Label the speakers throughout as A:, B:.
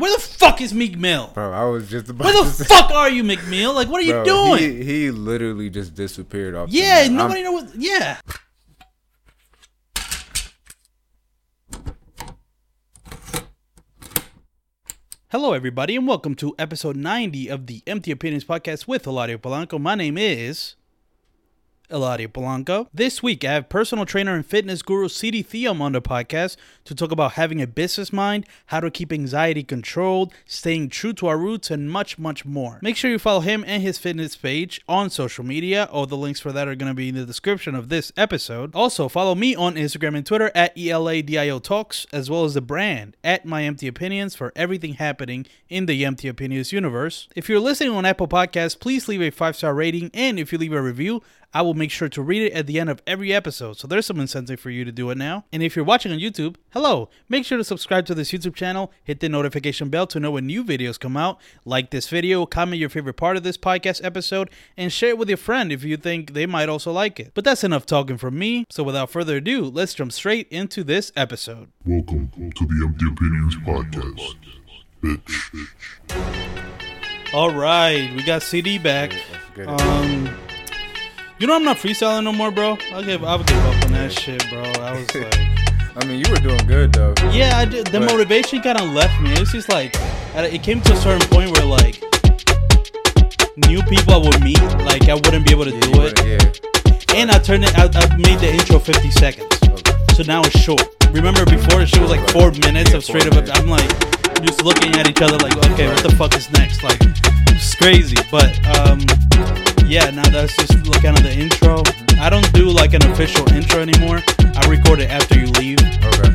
A: Where the fuck is Meek Mill?
B: Bro, I was just about
A: Where the
B: say,
A: fuck are you, Meek Mill? Like, what are you doing?
B: He, he literally just disappeared off.
A: yeah, nobody
B: I'm-
A: know what. Yeah. Hello, everybody, and welcome to episode 90 of the Empty Opinions podcast with Eladio Polanco. My name is Eladio Polanco. This week, I have personal trainer and fitness guru Sidi Thiam on the podcast to talk about having a business mind, how to keep anxiety controlled, staying true to our roots, and much, much more. Make sure you follow him and his fitness page on social media. All the links for that are going to be in the description of this episode. Also, follow me on Instagram and Twitter at ELADIO Talks, as well as the brand at My Empty Opinions for everything happening in the Empty Opinions universe. If you're listening on Apple Podcasts, please leave a five star rating, and if you leave a review, I will make sure to read it at the end of every episode. So there's some incentive for you to do it now. And if you're watching on YouTube, hello. Make sure to subscribe to this YouTube channel, hit the notification bell to know when new videos come out. Like this video, comment your favorite part of this podcast episode, and share it with your friend if you think they might also like it. But that's enough talking from me. So without further ado, let's jump straight into this episode.
C: Welcome to the Empty Opinions Podcast. Bitch.
A: All right, we got Sidi back.
B: get.
A: Um, you know I'm not freestyling no more, bro. I'll give I'll give up on that shit, bro. I was like.
B: I mean, you were doing good though.
A: Yeah, I did. The
B: But-
A: motivation kind of left me. It was just like, it came to a certain point where like, new people I would meet, like I wouldn't be able to
B: Yeah,
A: do it.
B: Yeah.
A: And I turned it. I, I made the intro 50 seconds,
B: Okay.
A: so now it's short. Remember before the shit was like four minutes
B: Yeah,
A: of straight up. I'm like, just looking at each other like, okay, what the fuck is next? Like, it's crazy. But um, yeah, now that's just kind of the intro. I don't do like an official intro anymore. I record it after you leave
B: Okay.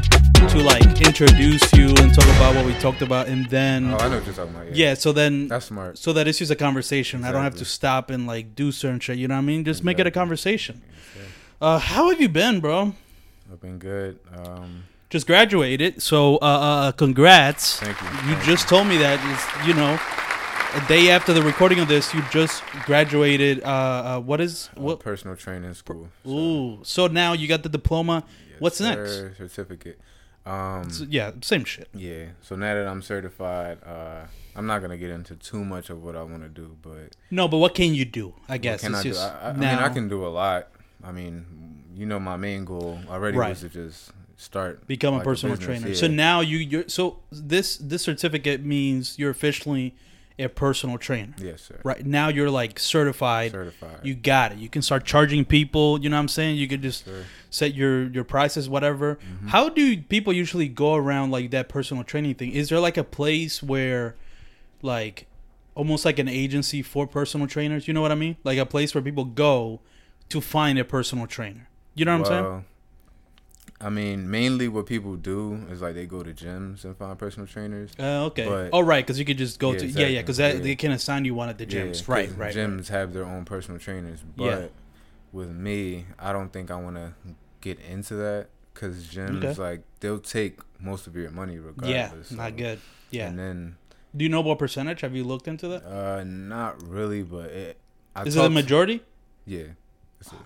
A: to like introduce you and talk about what we talked about, and then
B: Oh, I know what you're talking about.
A: yeah, so then
B: That's smart.
A: so that it's just a conversation. I don't have to stop and like do certain shit. You know what I mean? Just make it a
B: Exactly.
A: conversation. Uh, how have you been, bro?
B: I've been good. Um,
A: Just graduated, so uh, uh congrats.
B: Thank you.
A: You
B: Thank
A: just told me that it's, you know a day after the recording of this, you just graduated. Uh, uh what is
B: uh,
A: what?
B: personal training school. so-
A: Ooh, so now you got the diploma.
B: Yes,
A: What's next?
B: sir, Certificate. Um,
A: So, yeah, same shit.
B: yeah. So now that I'm certified, uh, I'm not gonna get into too much of what I want to do, but
A: No, but what can you do? I guess
B: can I do? I, I, I
A: now.
B: mean, I can do a lot. I mean, you know, my main goal already
A: Right.
B: was to just start
A: become a personal
B: business,
A: trainer.
B: yeah.
A: So now you you're so this this certificate means you're officially a personal trainer.
B: yes, sir.
A: Right now you're like certified.
B: Certified.
A: You got it. You can start charging people, you know what I'm saying? You could just
B: Sir.
A: set your your prices whatever.
B: Mm-hmm.
A: How do people usually go around like that personal training thing? Is there like a place where like almost like an agency for personal trainers, you know what I mean? Like a place where people go to find a personal trainer. You know what I'm saying?
B: I mean, mainly what people do is like they go to gyms and find personal trainers.
A: Uh, okay.
B: But-
A: oh, right, because you could just go
B: Yeah,
A: to yeah, yeah, because
B: yeah.
A: they can assign you one at the
B: Yeah,
A: gyms. right,
B: 'cause
A: right,
B: Gyms
A: right.
B: have their own personal trainers, but
A: Yeah.
B: with me, I don't think I want to get into that because gyms
A: Okay.
B: like they'll take most of your money regardless.
A: Yeah,
B: so-
A: not good. Yeah.
B: And then,
A: Do you know what percentage? Have you looked into that?
B: uh, not really, but it. I
A: Is it
B: talked-
A: majority?
B: Yeah.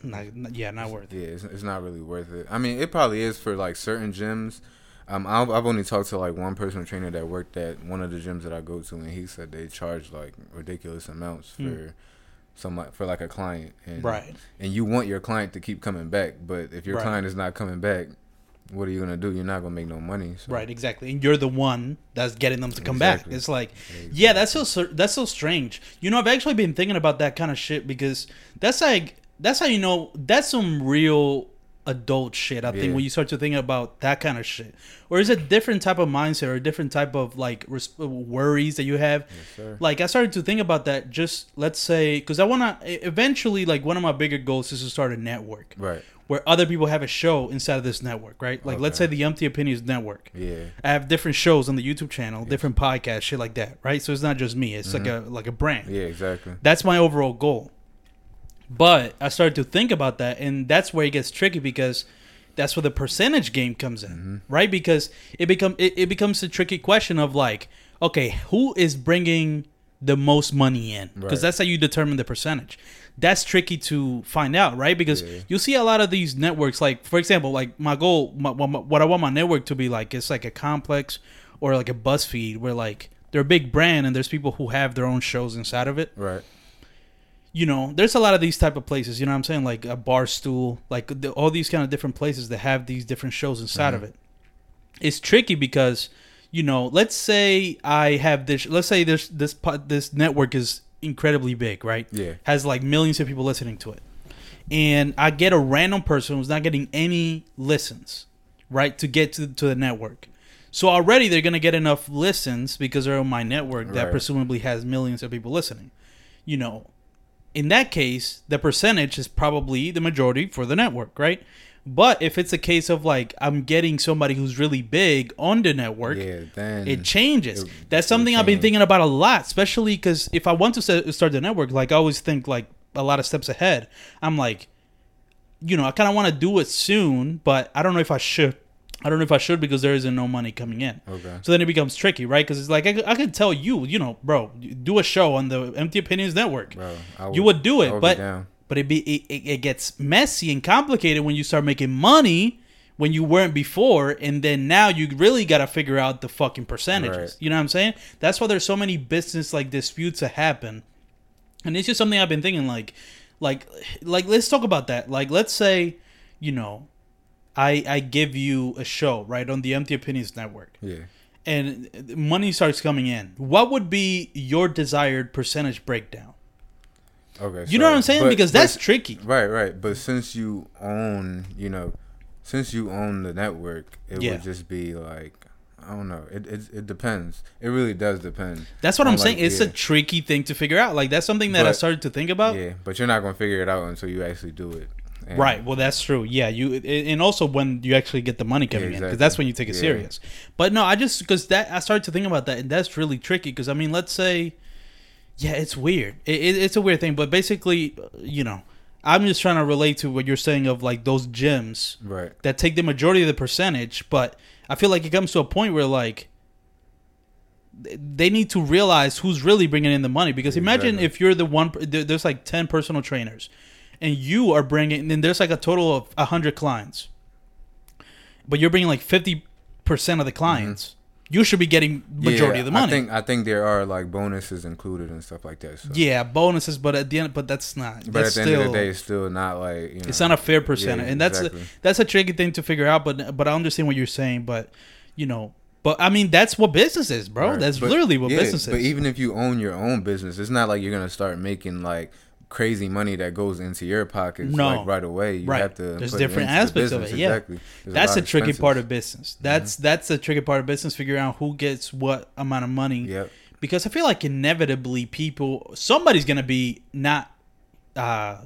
B: A-
A: Not, not- yeah, not worth it.
B: yeah, it's, it's not really worth it. I mean, it probably is for like certain gyms. Um, I've, I've only talked to like one personal trainer that worked at one of the gyms that I go to, and he said they charge like ridiculous amounts for
A: Hmm.
B: some like, for like a client, and
A: Right.
B: and you want your client to keep coming back, but if your
A: Right.
B: client is not coming back, what are you gonna do? You're not gonna make no money. So.
A: Right, exactly. And you're the one that's getting them to come back. It's like, yeah, that's so that's so strange. You know, I've actually been thinking about that kind of shit because that's like that's how you know that's some real adult shit. I think when you start to think about that kind of shit, or is it a different type of mindset or a different type of like res- worries that you have?
B: Yes,
A: like I started to think about that. Just let's say because I want to eventually like one of my bigger goals is to start a network
B: Right.
A: where other people have a show inside of this network, right? Like let's say the Empty Opinions Network.
B: Yeah.
A: I have different shows on the YouTube channel, different podcasts, shit like that, right? So it's not just me; it's like a like a brand.
B: Mm-hmm. Yeah. Exactly.
A: That's my overall goal. But I started to think about that, and that's where it gets tricky because that's where the percentage game comes in,
B: Mm-hmm.
A: right? Because it become it, it becomes a tricky question of like, okay, who is bringing the most money in? Because
B: Right.
A: that's how you determine the percentage. That's tricky to find out, right? Because
B: Yeah.
A: you see a lot of these networks, like for example, like my goal, my, what I want my network to be like, it's like a complex or like a BuzzFeed where like they're a big brand and there's people who have their own shows inside of it.
B: Right.
A: You know, there's a lot of these type of places. You know what I'm saying? Like a Barstool, like the, all these kind of different places that have these different shows inside of
B: Mhm.
A: it. It's tricky because you know, let's say I have this. Let's say this this this network is incredibly big, right?
B: Yeah.
A: has like millions of people listening to it. And I get a random person who's not getting any listens, right, to get to, to the network. So already they're going to get enough listens because they're on my network that
B: Right.
A: presumably has millions of people listening. You know, in that case, the percentage is probably the majority for the network, right? But if it's a case of like I'm getting somebody who's really big on the network,
B: Yeah. Then
A: it changes.
B: it-
A: That's something I've been thinking about a lot, especially because if I want to start the network, like I always think like a lot of steps ahead. I'm like, you know, I kind of want to do it soon, but I don't know if I should. I don't know if I should because there isn't no money coming in.
B: Okay.
A: So then it becomes tricky, right? Because it's like I, I could tell you, you know, bro, do a show on the Empty Opinions Network.
B: Bro, I
A: You would do it,
B: would
A: but but it be it, it, it gets messy and complicated when you start making money when you weren't before and then now you really got to figure out the fucking percentages
B: Right.
A: you know what i'm saying that's why there's so many business like disputes that happen and it's just something i've been thinking like like like let's talk about that like let's say you know i i give you a show right on the empty opinions network
B: Yeah.
A: and money starts coming in what would be your desired percentage breakdown
B: Okay.
A: you know what i'm saying
B: but-
A: because
B: but-
A: that's tricky
B: Right, right. But since you own, you know, since you own the network, it
A: Yeah.
B: would just be like I don't know. It it, it depends. It really does depend.
A: That's what I'm saying. It's
B: yeah.
A: a tricky thing to figure out. Like that's something that I started to think about.
B: Yeah, but you're not gonna figure it out until you actually do it. And-
A: Right. Well, that's true. Yeah. You and also when you actually get the money coming in, because that's when you take it
B: Yeah.
A: serious. But no, I just because that I started to think about that, and that's really tricky. Because I mean, let's say, yeah, it's weird. It, it, it's a weird thing, but basically, you know, I'm just trying to relate to what you're saying of like those gyms
B: Right.
A: that take the majority of the percentage, but I feel like it comes to a point where like they need to realize who's really bringing in the money because imagine
B: Exactly.
A: if you're the one there's like 10 personal trainers and you are bringing then there's like a total of 100 clients but you're bringing like 50% of the clients you should be getting majority
B: Mm-hmm. Yeah,
A: of the money
B: I think I think there are like bonuses included and stuff like that. So.
A: yeah bonuses but at the end but that's not
B: But
A: that's
B: at the
A: still
B: end of the day, it's still not like you know.
A: it's not a fair percentage,
B: Yeah,
A: and that's
B: exactly.
A: a, that's a tricky thing to figure out. But but I understand what you're saying. But you know, but I mean that's what business is, bro.
B: Right.
A: That's
B: But-
A: literally what
B: yeah,
A: business is.
B: But even if you own your own business, it's not like you're gonna start making like crazy money that goes into your pockets
A: No.
B: like right away. You
A: Right.
B: have to.
A: There's
B: put it
A: different aspects of it, yeah.
B: Exactly.
A: That's the
B: of
A: tricky part of business. That's that's the tricky part of business. Figuring out who gets what amount of money.
B: Yep.
A: Because I feel like inevitably people somebody's gonna be not uh,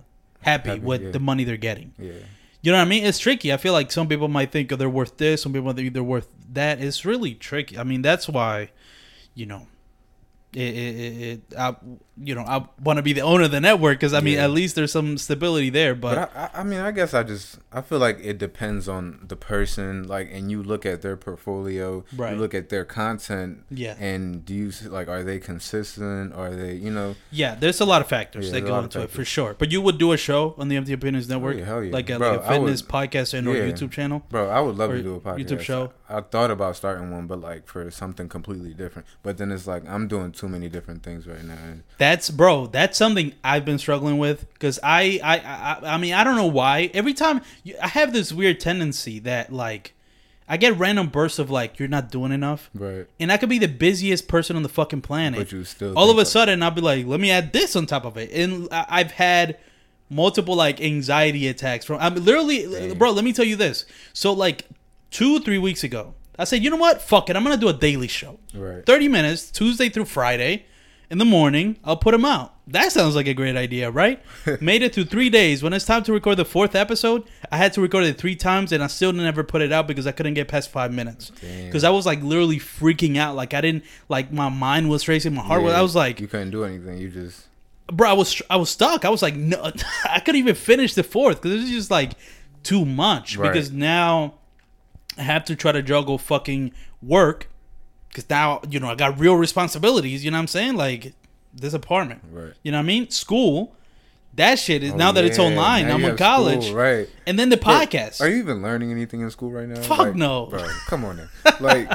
A: happy,
B: Happy,
A: with
B: yeah.
A: the money they're getting.
B: Yeah.
A: You know what I mean? It's tricky. I feel like some people might think oh, they're worth this, some people think they're worth that. It's really tricky. I mean, that's why, you know, it, it, it, it I, you know, I want to be the owner of the network because I mean,
B: Yeah.
A: at least there's some stability there. But,
B: But I, I, mean, I guess I just I feel like it depends on the person. Like, and you look at their portfolio,
A: Right.
B: you look at their content,
A: Yeah.
B: and do you like are they consistent? Are they you know?
A: yeah, there's a lot of factors
B: Yeah,
A: that go into it for sure. But you would do a show on the Empty Opinions Network,
B: oh, hell yeah.
A: like a,
B: Bro,
A: like a
B: I would-
A: fitness podcast and or
B: yeah.
A: YouTube channel.
B: Bro, I would love to do a podcast.
A: YouTube show.
B: I, I thought about starting one, but like for something completely different. But then it's like I'm doing too many different things right now. And
A: That's bro. That's something I've been struggling with because I, I, I, I mean, I don't know why. Every time you- I have this weird tendency that like, I get random bursts of like, you're not doing enough,
B: right,
A: and I could be the busiest person on the fucking planet.
B: but you still
A: All of a sudden, I'll be like, let me add this on top of it, and I- I've had multiple like anxiety attacks from. I'm literally,
B: Damn.
A: bro. Let me tell you this. So like, two three weeks ago, I said, you know what? Fuck it. I'm gonna do a daily show.
B: right,
A: 30 minutes, Tuesday through Friday. In the morning, I'll put them out. That sounds like a great idea, right? Made it through three days. When it's time to record the fourth episode, I had to record it three times and I still never put it out because I couldn't get past five minutes. Because I was like literally freaking out. Like I didn't, like my mind was racing, my heart was, I was like,
B: you couldn't do anything. You just
A: bro, I was I was stuck. I was like, no, I couldn't even finish the fourth because it was just like too much.
B: Right.
A: Because now I have to try to juggle fucking work. Because now you know I got real responsibilities. You know what I'm saying? Like this apartment.
B: right.
A: You know what I mean? School. That shit is
B: Oh,
A: now that it's online.
B: now
A: I'm in college,
B: school, right?
A: and then the podcast.
B: Are you even learning anything in school right now?
A: Fuck
B: Like,
A: no.
B: bro. Come on, now. like,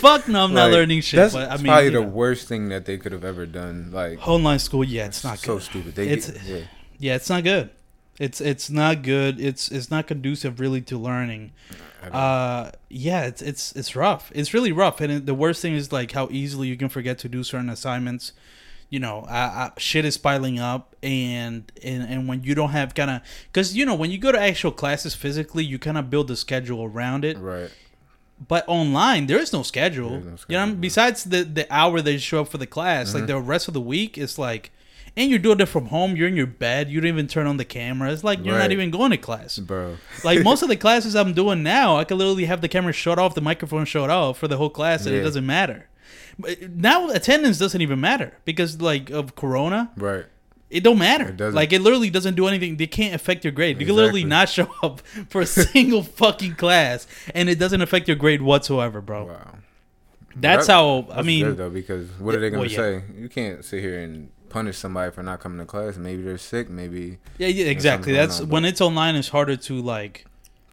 A: Fuck no, I'm not
B: like,
A: learning shit.
B: That's
A: but I mean,
B: probably the
A: know.
B: worst thing that they could have ever done. Like,
A: online school. Yeah, it's not
B: so
A: good.
B: stupid. They
A: It's-
B: get, yeah.
A: Yeah, it's not good. It's it's not good. It's it's not conducive really to learning. Uh, yeah, it's it's it's rough. It's really rough, and it, the worst thing is like how easily you can forget to do certain assignments. You know, I, I, shit is piling up, and and and when you don't have kind of, because you know when you go to actual classes physically, you kind of build a schedule around it.
B: right.
A: But online, there is no schedule.
B: Is no
A: you know,
B: no.
A: besides the the hour they show up for the class, like
B: Mhm.
A: the rest of the week, it's like, and you're doing it from home. You're in your bed. You don't even turn on the camera. It's like you're not even going to class.
B: Bro.
A: Like most of the classes I'm doing now, I can literally have the camera shut off, the microphone shut off for the whole class, and it doesn't matter. But uh, now attendance doesn't even matter because like of Corona,
B: Right.
A: it don't matter.
B: It.
A: Like it literally doesn't do anything. They can't affect your grade. You can literally not show up for a single fucking class, and it doesn't affect your grade whatsoever, bro.
B: Wow.
A: That's
B: That-
A: how. I mean,
B: though, because what are they gonna
A: Well, yeah.
B: say? You can't sit here and punish somebody for not coming to class. Maybe they're sick. Maybe
A: yeah, yeah, exactly. That's
B: on,
A: when it's online. It's harder to like.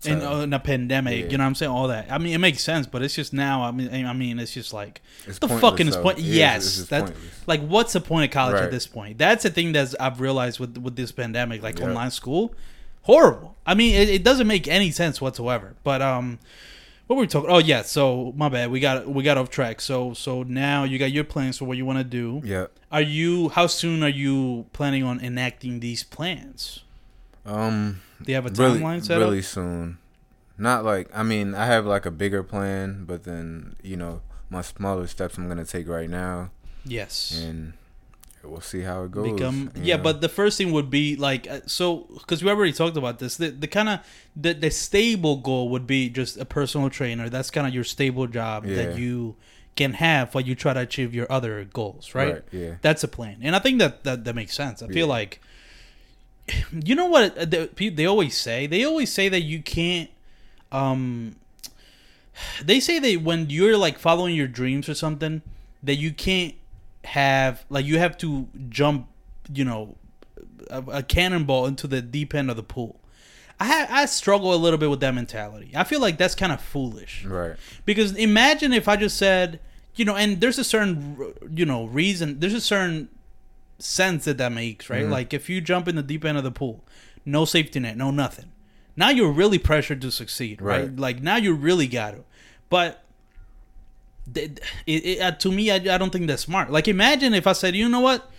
A: In, uh, in a pandemic,
B: Yeah.
A: you know what I'm saying? All that. I mean, it makes sense, but it's just now. I mean, I mean, it's just like
B: it's
A: the fucking is point-
B: Yeah,
A: yes,
B: it's
A: that's-
B: pointless.
A: like what's the point of college at this point that's the thing that i've realized with with this pandemic like
B: Yeah.
A: online school horrible i mean it, it doesn't make any sense whatsoever but um what were we talking oh yeah so my bad we got we got off track so so now you got your plans for what you want to do
B: Yeah.
A: are you how soon are you planning on enacting these plans
B: Um.
A: do you have a
B: really,
A: timeline set
B: really
A: up
B: soon. Not like I mean I have like a bigger plan, but then you know my smaller steps I'm gonna take right now,
A: yes
B: and we'll see how it goes.
A: become yeah
B: know?
A: but the first thing would be like uh, so because we already talked about this the, the kind of the, the stable goal would be just a personal trainer that's kind of your stable job
B: Yeah.
A: that you can have while you try to achieve your other goals right,
B: Yeah.
A: that's a plan and i think that that, that makes sense i feel
B: Yeah.
A: like you know what uh, the, they always say they always say that you can't um they say that when you're like following your dreams or something that you can't have like you have to jump you know a, a cannonball into the deep end of the pool I, ha- I struggle a little bit with that mentality. I feel like that's kind of foolish.
B: Right.
A: Because imagine if I just said, you know, and there's a certain, you know, reason, there's a certain sense that that makes, right?
B: Mhm.
A: Like if you jump in the deep end of the pool, no safety net, no nothing. Now you're really pressured to succeed, right?
B: Right.
A: Like now you really got to. But it, it, uh, to me, I, I don't think that's smart. Like imagine if I said, you know what?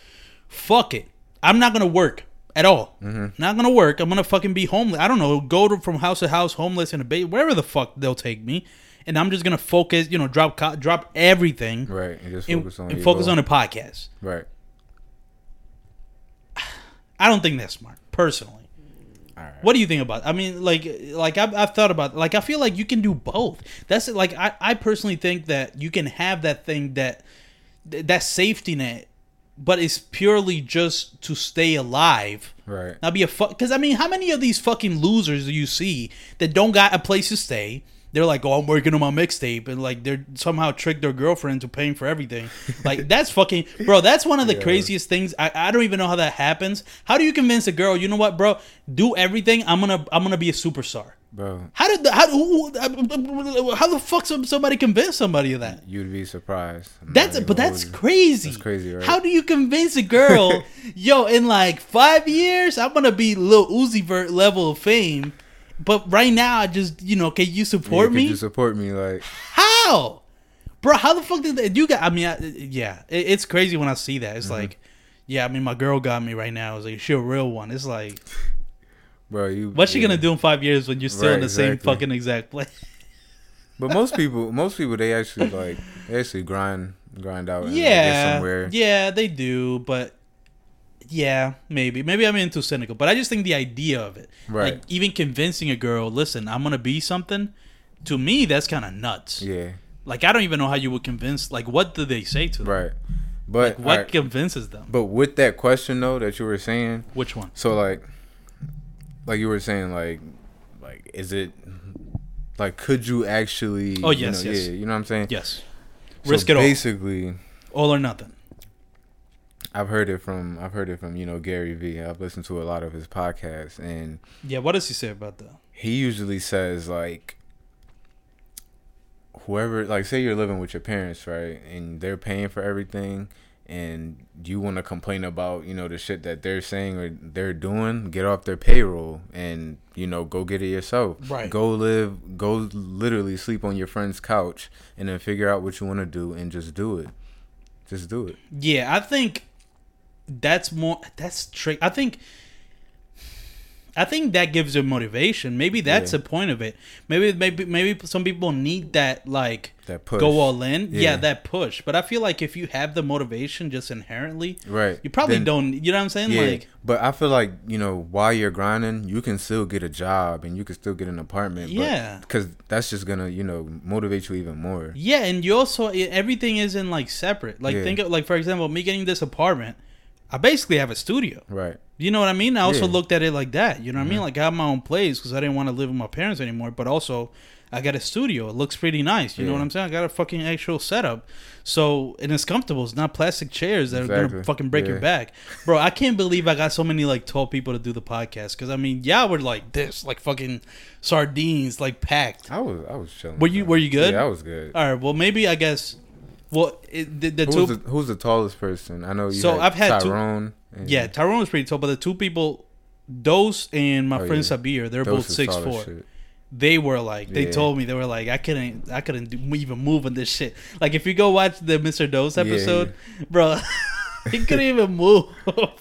A: Fuck it. I'm not gonna work at all. Not gonna work. I'm gonna fucking be homeless. I don't know. Go to, from house to house, homeless in a bay, wherever the fuck they'll take me, and I'm just gonna focus. You know, drop co- drop everything
B: Right. And just
A: and
B: focus on
A: and focus on the podcast.
B: Right.
A: I don't think that's smart, personally.
B: Right.
A: What do you think about? It? I mean, like, like I've, I've thought about. Like, I feel like you can do both. That's like I, I personally think that you can have that thing that that safety net, but it's purely just to stay alive.
B: Right.
A: Not be a fuck. Because I mean, how many of these fucking losers do you see that don't got a place to stay? They're like, oh, I'm working on my mixtape, and like they're somehow tricked their girlfriend to paying for everything. Like that's fucking, bro. That's one of the
B: Yeah.
A: craziest things. I, I don't even know how that happens. How do you convince a girl? You know what, bro? Do everything. I'm gonna I'm gonna be a superstar.
B: Bro,
A: How did the, how who- uh, how the fuck some, somebody convince somebody of that?
B: you'd be surprised. I'm
A: That's but that's
B: you.
A: crazy.
B: That's crazy, right?
A: How do you convince a girl, yo, in like five years, I'm gonna be Lil Uzi Vert level of fame, but right now I just, you know, can you support
B: could
A: me?
B: you support me? Like,
A: How, bro? How the fuck did that? You got? I mean, I, yeah, it, it's crazy when I see that.
B: Mm-hmm.
A: It's like, yeah, I mean, my girl got me right now. It's like she a real one. It's like,
B: bro, you.
A: what's she gonna do in five years when you're still in
B: Right,
A: the same fucking exact place?
B: But most people, most people, they actually like, they actually grind, grind out. And like, get
A: yeah,
B: somewhere.
A: yeah, they do, but yeah, maybe, maybe I'm being too cynical, but I just think the idea of it,
B: Right.
A: like even convincing a girl, listen, I'm gonna be something. To me, that's kind of nuts.
B: Yeah.
A: Like I don't even know how you would convince. Like, what do they say to them?
B: Right. But
A: What
B: alright,
A: convinces them?
B: but with that question though that you were saying,
A: Which one?
B: so like, like you were saying, like, like is it, like, could you actually?
A: Oh,
B: you
A: yes,
B: know,
A: yes.
B: Yeah, you know what I'm saying.
A: Yes,
B: So
A: risk it all,
B: Basically,
A: all or nothing.
B: I've heard it from I've heard it from you know Gary Vee. I've listened to a lot of his podcasts, and
A: Yeah, what does he say about that?
B: he usually says like whoever like say you're living with your parents right and they're paying for everything and you want to complain about you know the shit that they're saying or they're doing get off their payroll and you know go get it yourself
A: Right.
B: go live go literally sleep on your friend's couch and then figure out what you want to do and just do it just do it
A: Yeah, I think that's more that's trick. I think I think that gives them motivation. Maybe that's
B: Yeah.
A: the point of it. Maybe maybe maybe some people need that like
B: that push
A: go all in. Yeah.
B: Yeah.
A: that push. But I feel like if you have the motivation just inherently,
B: right
A: you probably
B: Then-
A: don't. You know what I'm saying?
B: Yeah,
A: Like
B: but I feel like you know while you're grinding, you can still get a job and you can still get an apartment.
A: Yeah.
B: because that's just gonna you know motivate you even more.
A: Yeah, and you also everything isn't like separate. Like think of like for example, me getting this apartment, I basically have a studio.
B: Right.
A: You know what I mean? I also
B: Yeah. Mm-hmm.
A: looked at it like that. You know what I mean? Like I have my own place because I didn't want to live with my parents anymore. But also, I got a studio. It looks pretty nice. You know what I'm saying? I got a fucking actual setup. So and it's comfortable. It's not plastic chairs that are gonna fucking break your back, bro. I can't believe I got so many like tall people to do the podcast. Because I mean, yeah, we're like this, like fucking sardines, like packed.
B: I was I was chilling.
A: Were you-
B: bro.
A: were you good?
B: Yeah, I was good.
A: All right. Well, maybe I guess. Well, it, the, the
B: who's
A: two.
B: the Who's the tallest person? I know you.
A: So
B: had
A: I've had two-
B: Tyrone. and
A: yeah, Tyrone was pretty tall, but the two people, Dose and my
B: Oh,
A: friend
B: yeah.
A: Sabir, they're
B: those
A: both six four.
B: shit.
A: they were like they
B: Yeah.
A: told me they were like I couldn't I couldn't do, even move on this shit. Like if you go watch the Mr. Dose
B: Yeah,
A: episode, bro, he couldn't even move.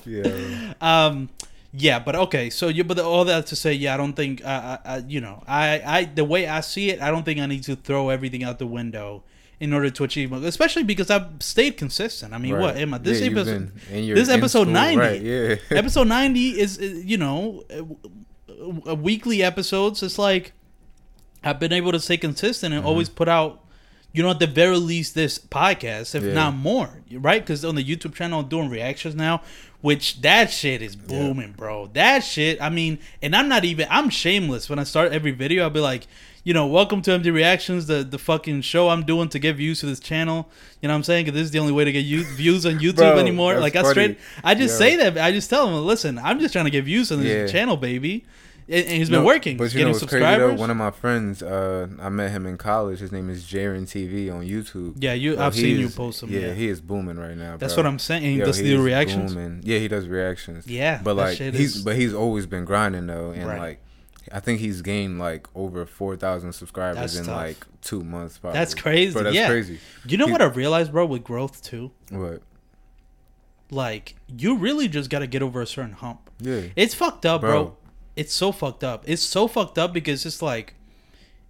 B: Yeah.
A: um, yeah, but okay. So you but all that to say, yeah, I don't think I, I, I you know I I the way I see it, I don't think I need to throw everything out the window. In order to achieve, especially because I've stayed consistent. I mean,
B: Right.
A: what am I? This
B: Yeah,
A: episode, this episode
B: school,
A: 90.
B: Right. Yeah.
A: episode 90 is uh, you know uh, weekly episodes it's like i've been able to stay consistent and always put out you know at the very least this podcast if
B: Yeah.
A: not more right because on the youtube channel i'm doing reactions now which that shit is booming bro that shit i mean and i'm not even i'm shameless when i start every video i'll be like you know, welcome to MD Reactions, the the fucking show I'm doing to get views to this channel. You know what I'm saying? 'Cause this is the only way to get you, views on YouTube
B: Bro,
A: anymore. Like I straight, I just
B: Yo.
A: say that. I just tell them, listen, I'm just trying to get views on this
B: Yeah.
A: channel, baby. And, and he's been working.
B: But you
A: getting
B: know what's crazy
A: subscribers.
B: though? One of my friends, uh, I met him in college. His name is Jaren TV on YouTube.
A: yeah, you. I've seen you post him.
B: Yeah,
A: Yeah,
B: he is booming right now.
A: that's
B: bro.
A: what I'm saying.
B: Yo,
A: does
B: he
A: the
B: is
A: reactions.
B: booming. Yeah, he does reactions.
A: Yeah,
B: but like he's
A: is-
B: but he's always been grinding though, and
A: Right.
B: like I think he's gained like over four thousand subscribers
A: That's
B: in
A: tough.
B: like two months. Probably.
A: That's crazy.
B: Bro, that's
A: yeah.
B: crazy.
A: You know
B: He-
A: what I realized, bro, with growth too?
B: What?
A: Like, you really just got to get over a certain hump.
B: Yeah.
A: It's fucked up, bro.
B: Bro.
A: It's so fucked up. It's so fucked up because it's like,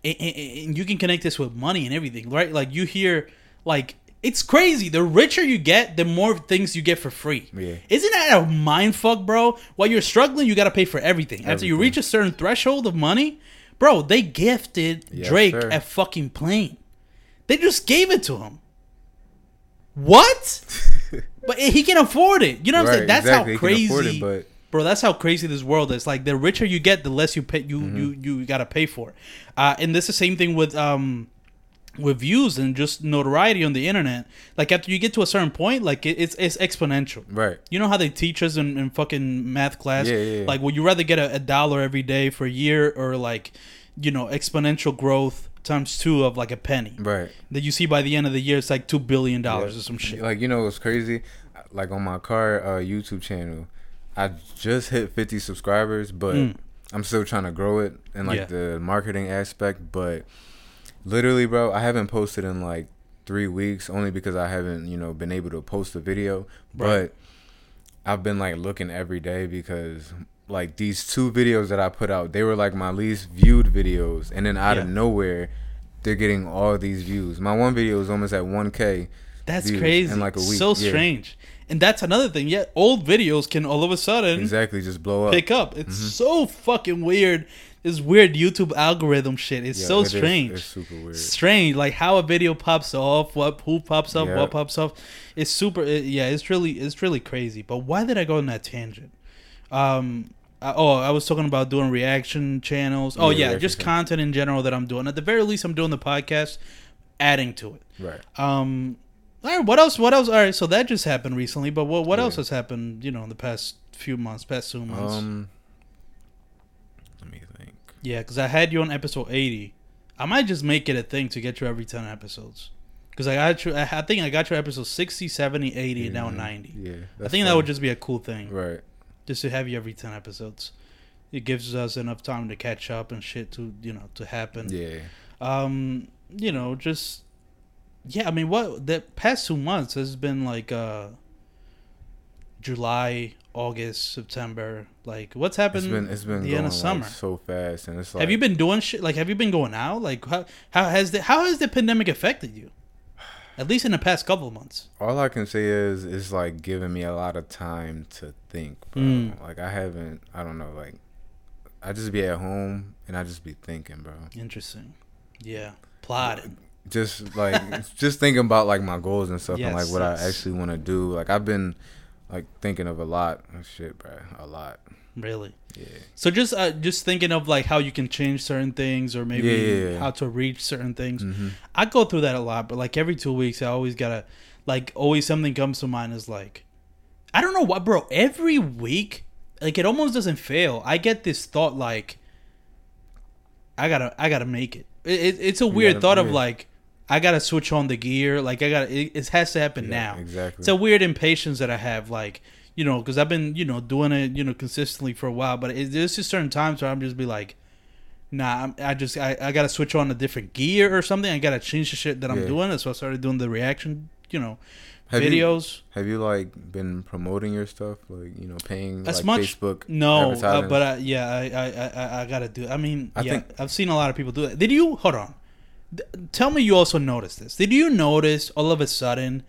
A: and, and- and you can connect this with money and everything, right? Like you hear, like it's crazy. The richer you get, the more things you get for free.
B: Yeah.
A: Isn't that a mind fuck, bro? While you're struggling, you got to pay for everything. After you reach a certain threshold of money, bro, they gifted
B: Yes,
A: Drake
B: sir.
A: a fucking plane. They just gave it to him. What? but he can afford it. You know what I'm saying? That's
B: exactly.
A: how
B: He can afford
A: crazy
B: it, but
A: bro that's how crazy this world is like the richer you get the less you pay you
B: Mm-hmm.
A: you you gotta pay for uh and this is the same thing with um with views and just notoriety on the internet like after you get to a certain point like it, it's it's exponential
B: right.
A: you know how they teach us in, in fucking math class
B: Yeah, yeah, yeah.
A: like would you rather get a, a dollar every day for a year or like you know exponential growth times two of like a penny
B: Right.
A: that you see by the end of the year it's like two billion dollars or some shit
B: Like you know what's crazy? Like on my car uh, YouTube channel, I just hit 50 subscribers, but
A: Mm.
B: I'm still trying to grow it and like the marketing aspect. But literally, bro, I haven't posted in like three weeks only because I haven't you know been able to post a video.
A: Right.
B: But I've been like looking every day because like these two videos that I put out, they were like my least viewed videos, and then out of nowhere, they're getting all these views. My one video is almost at 1k.
A: That's crazy.
B: in like a week.
A: So
B: Yeah.
A: strange. And that's another thing. Yet old videos can all of a sudden
B: Exactly, just blow up.
A: pick up. It's
B: Mm-hmm.
A: so fucking weird. This weird YouTube algorithm shit. It's
B: Yeah,
A: so
B: it is-
A: strange.
B: it's super weird.
A: Strange, like how a video pops off, what who pops up,
B: Yeah.
A: what pops off. It's super. It, yeah, it's really it's really crazy. But why did I go on that tangent? Um. I, oh, I was talking about doing reaction channels. Oh
B: Yeah,
A: yeah, just
B: channel.
A: content in general that I'm doing. At the very least, I'm doing the podcast, adding to it.
B: Right.
A: Um, All right, what else? What else? All right, so that just happened recently, but what what else has happened? You know, in the past few months, past two months.
B: Um, let me think.
A: Yeah, because I had you on episode eighty. I might just make it a thing to get you every ten episodes. Because I got you, I think I got you episode 60, 70, 80, and now 90.
B: Yeah,
A: I think that would just be a cool thing.
B: right.
A: just to have you every 10 episodes it gives us enough time to catch up and shit to you know to happen
B: Yeah,
A: um you know just yeah i mean what the past two months has been like uh july august september like what's happened
B: it's been it's been
A: the
B: going
A: end of summer
B: like, so fast, and it's like
A: have you been doing shit like have you been going out like how, how has the how has the pandemic affected you at least in the past couple of months
B: all I can say is it's like giving me a lot of time to think, bro.
A: Mm.
B: Like I haven't, I don't know, like I just be at home and I just be thinking, bro.
A: interesting yeah plotting
B: Just like just thinking about like my goals and stuff and like what
A: yes.
B: I actually want to do. Like I've been like thinking of a lot of shit, bro. A lot.
A: really
B: Yeah.
A: So just uh, just thinking of like how you can change certain things or maybe
B: Yeah, yeah, yeah.
A: how to reach certain things.
B: hmm
A: I go through that a lot, but like every two weeks, I always gotta like always something comes to mind is like I don't know what, bro. Every week, like it almost doesn't fail. I get this thought like I gotta I gotta make it. it, it it's a weird
B: gotta-
A: thought of like I gotta switch on the gear. Like I gotta it, it has to happen now.
B: Exactly.
A: It's a weird impatience that I have, like you know, because I've been you know doing it you know consistently for a while, but it, there's just certain times where I'm just be like, nah, I'm, I just I, I gotta switch on a different gear or something. I gotta change the shit that I'm
B: Yeah.
A: doing. So I started doing the reaction, you know,
B: Have you-
A: videos.
B: Have you like been promoting your stuff, like you know, paying
A: As
B: like
A: much-
B: Facebook?
A: no, uh, but I, yeah, I, I I I- I gotta do. I mean,
B: I
A: yeah,
B: think-
A: I've seen a lot of people do that. Did you hold on? Tell me you also noticed this. Did you notice all of a sudden,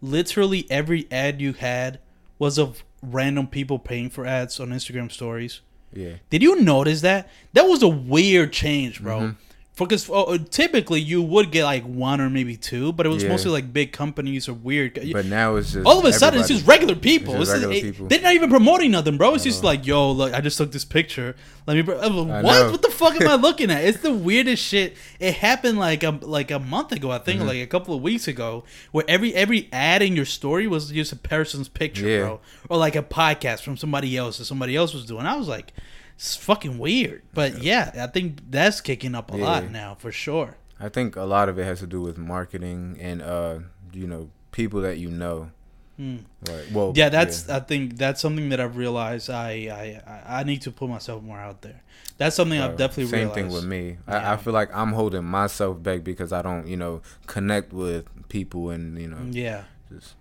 A: literally every ad you had was of random people paying for ads on Instagram stories?
B: yeah,
A: Did you notice that? That was a weird change, bro.
B: Mhm.
A: Because uh, typically you would get like one or maybe two, but it was
B: Yeah.
A: mostly like big companies or weird.
B: but now it's just
A: all of a sudden, it's just regular people.
B: It's
A: It's
B: just
A: just-
B: regular
A: it-
B: people.
A: They're not even promoting nothing, bro. It's just
B: all.
A: like, yo, look, I just took this picture. Let me. Bro, uh, what? What the fuck am I looking at? It's the weirdest shit. It happened like a like a month ago, I think,
B: Mm-hmm.
A: like a couple of weeks ago, where every every ad in your story was just a person's picture,
B: Yeah.
A: bro, or like a podcast from somebody else that somebody else was doing. I was like, it's fucking weird, but yeah, I think that's kicking up a lot now for sure.
B: I think a lot of it has to do with marketing and uh, you know, people that you know.
A: Hmm.
B: Like, well,
A: yeah that's i think that's something that i've realized i i i need to put myself more out there that's something i've
B: Uh,
A: definitely
B: same
A: realized
B: thing with me.
A: Yeah.
B: I, I feel like I'm holding myself back because I don't, you know, connect with people and you know,
A: yeah
B: just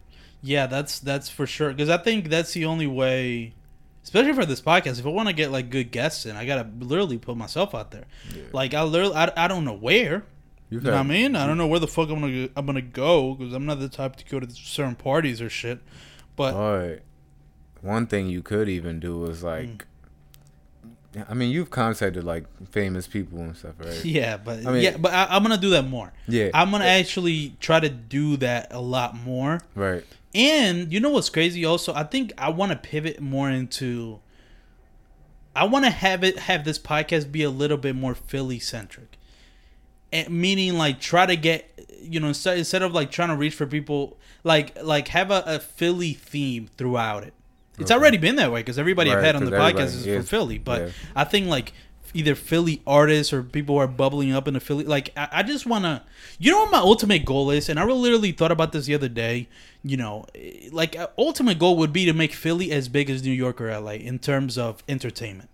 A: yeah that's that's for sure because i think that's the only way especially for this podcast if i want to get like good guests in i gotta literally put myself out there.
B: Yeah.
A: like i literally I, I don't know where
B: you've
A: you know what i mean? I don't know where the fuck i'm gonna go- i'm gonna go because i'm not the type to go to certain parties or shit but
B: But one thing you could even do is hmm. like, I mean, you've contacted like famous people and stuff, right?
A: yeah but
B: I mean-
A: yeah but I, i'm gonna do that more.
B: Yeah,
A: i'm gonna actually try to do that a lot more.
B: Right.
A: And you know what's crazy? Also, I think I want to pivot more into. I want to have it have this podcast be a little bit more Philly centric, and meaning like try to get you know instead instead of like trying to reach for people like like have a, a Philly theme throughout it. It's
B: Okay.
A: already been that way because everybody I've had on the podcast is
B: is-
A: from Philly, but
B: yeah.
A: I think like either Philly artists or people who are bubbling up in the Philly. Like I, I just want to, you know, what my ultimate goal is, and I really literally thought about this the other day. You know, like uh, ultimate goal would be to make Philly as big as New York or LA in terms of entertainment.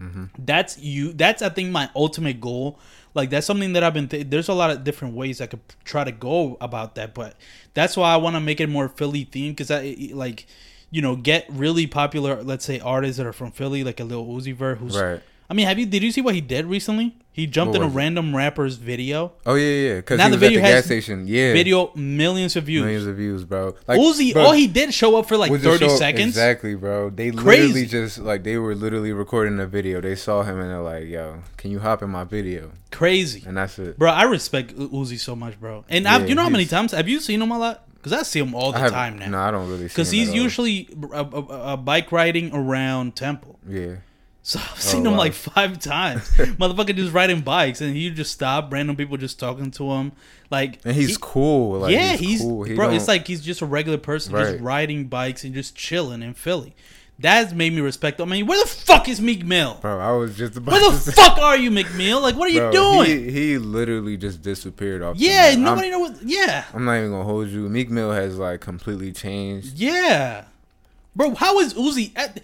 B: Mm-hmm.
A: That's you. That's I think my ultimate goal. Like that's something that I've been. Th- there's a lot of different ways I could try to go about that, but that's why I want to make it more Philly themed because I like, you know, get really popular. Let's say artists that are from Philly, like a Lil Uzi Vert, who's.
B: Right.
A: I mean, have you? Did you see what he did recently? He jumped
B: What
A: in a random rapper's video.
B: Oh yeah, yeah. Because
A: Now
B: he
A: the
B: was at
A: video
B: the
A: has
B: gas station. Yeah.
A: Video millions of views.
B: Millions of views, bro. Like
A: Uzi,
B: bro,
A: all he did show up for like thirty
B: show-
A: seconds.
B: Exactly, bro. They
A: Crazy.
B: literally just like they were literally recording a video. They saw him and they're like, "Yo, can you hop in my video?"
A: Crazy.
B: And that's it.
A: Bro, I respect Uzi so much, bro. And I've, you know how many times have you seen him a lot? Because I see him all the
B: have,
A: time now.
B: No, I don't really.
A: Because
B: see him Because he's
A: usually a, a, a bike riding around Temple.
B: Yeah.
A: So I've oh, seen
B: Oh,
A: him
B: wow.
A: like five times. Motherfucker just riding bikes, and he just stop. Random people just talking to him. Like
B: And he's
A: he-
B: cool. Like,
A: yeah, he's,
B: cool. He
A: bro. It's like he's just a regular person, just riding bikes and just chilling in Philly. That's made me respect. him. I mean, where the fuck is Meek Mill?
B: bro. I was just about
A: Where the
B: say,
A: fuck are you, Meek Mill? Like, what are you doing?
B: He, he literally just disappeared off.
A: yeah, nobody
B: I'm,
A: know what. Yeah,
B: I'm not even gonna hold you. Meek Mill has like completely changed.
A: yeah, bro. How is Uzi? At,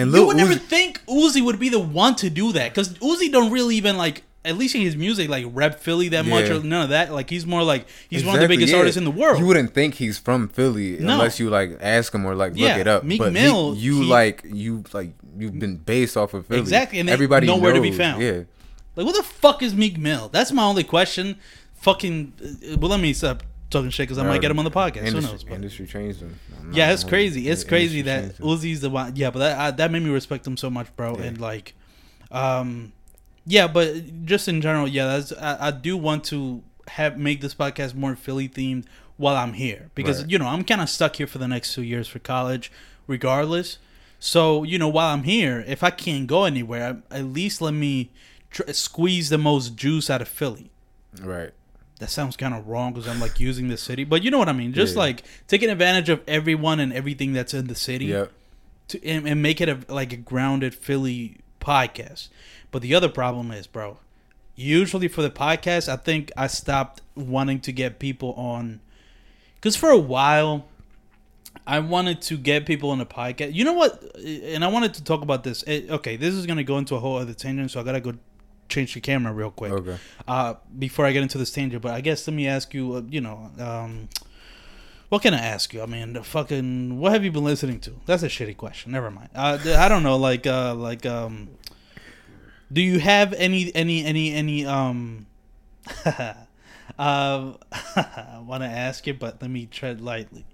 B: And
A: you
B: Lil
A: would never think Uzi would be the one to do that because Uzi don't really even like. At least in his music, like rep Philly that much or none of that. Like he's more like he's one of the biggest
B: yeah.
A: artists in the world.
B: You wouldn't think he's from Philly
A: No.
B: unless you like ask him or like
A: Yeah,
B: look it up.
A: Meek
B: but
A: Mill,
B: Meek, you
A: he-
B: like you like you've been based off of Philly.
A: Exactly, and
B: everybody
A: nowhere to be found.
B: Yeah,
A: Like, what the fuck is Meek Mill? That's my only question. Fucking. uh, Well, let me stop talking shit because I might get him on the podcast. Who
B: Industry,
A: knows? but-
B: industry changed him. I'm
A: Yeah, it's crazy. It's crazy that. Uzi's the one. Yeah, but that I, that made me respect him so much, bro.
B: Yeah.
A: And like, um, yeah, but just in general, yeah, that's I, I do want to have make this podcast more Philly themed while I'm here because
B: Right.
A: you know I'm kind of stuck here for the next two years for college, regardless. So you know, while I'm here, if I can't go anywhere, at least let me tr- squeeze the most juice out of Philly
B: right.
A: That sounds kind of wrong because I'm like using the city, but you know what I mean. Just
B: Yeah.
A: like taking advantage of everyone and everything that's in the city,
B: Yep.
A: to and, and make it a like a grounded Philly podcast. But the other problem is, bro. Usually for the podcast, I think I stopped wanting to get people on because for a while I wanted to get people on the podcast. You know what? And I wanted to talk about this. Eh, Okay, this is gonna go into a whole other tangent, so I gotta go change the camera real quick
B: Okay.
A: uh, before I get into this tangent. But I guess let me ask you, uh, you know, um, what can I ask you? I mean, the fucking, what have you been listening to? That's a shitty question. Never mind. Uh, I don't know. Like, uh, like, um, do you have any, any, any, any, um, um, I want to ask you, but let me tread lightly.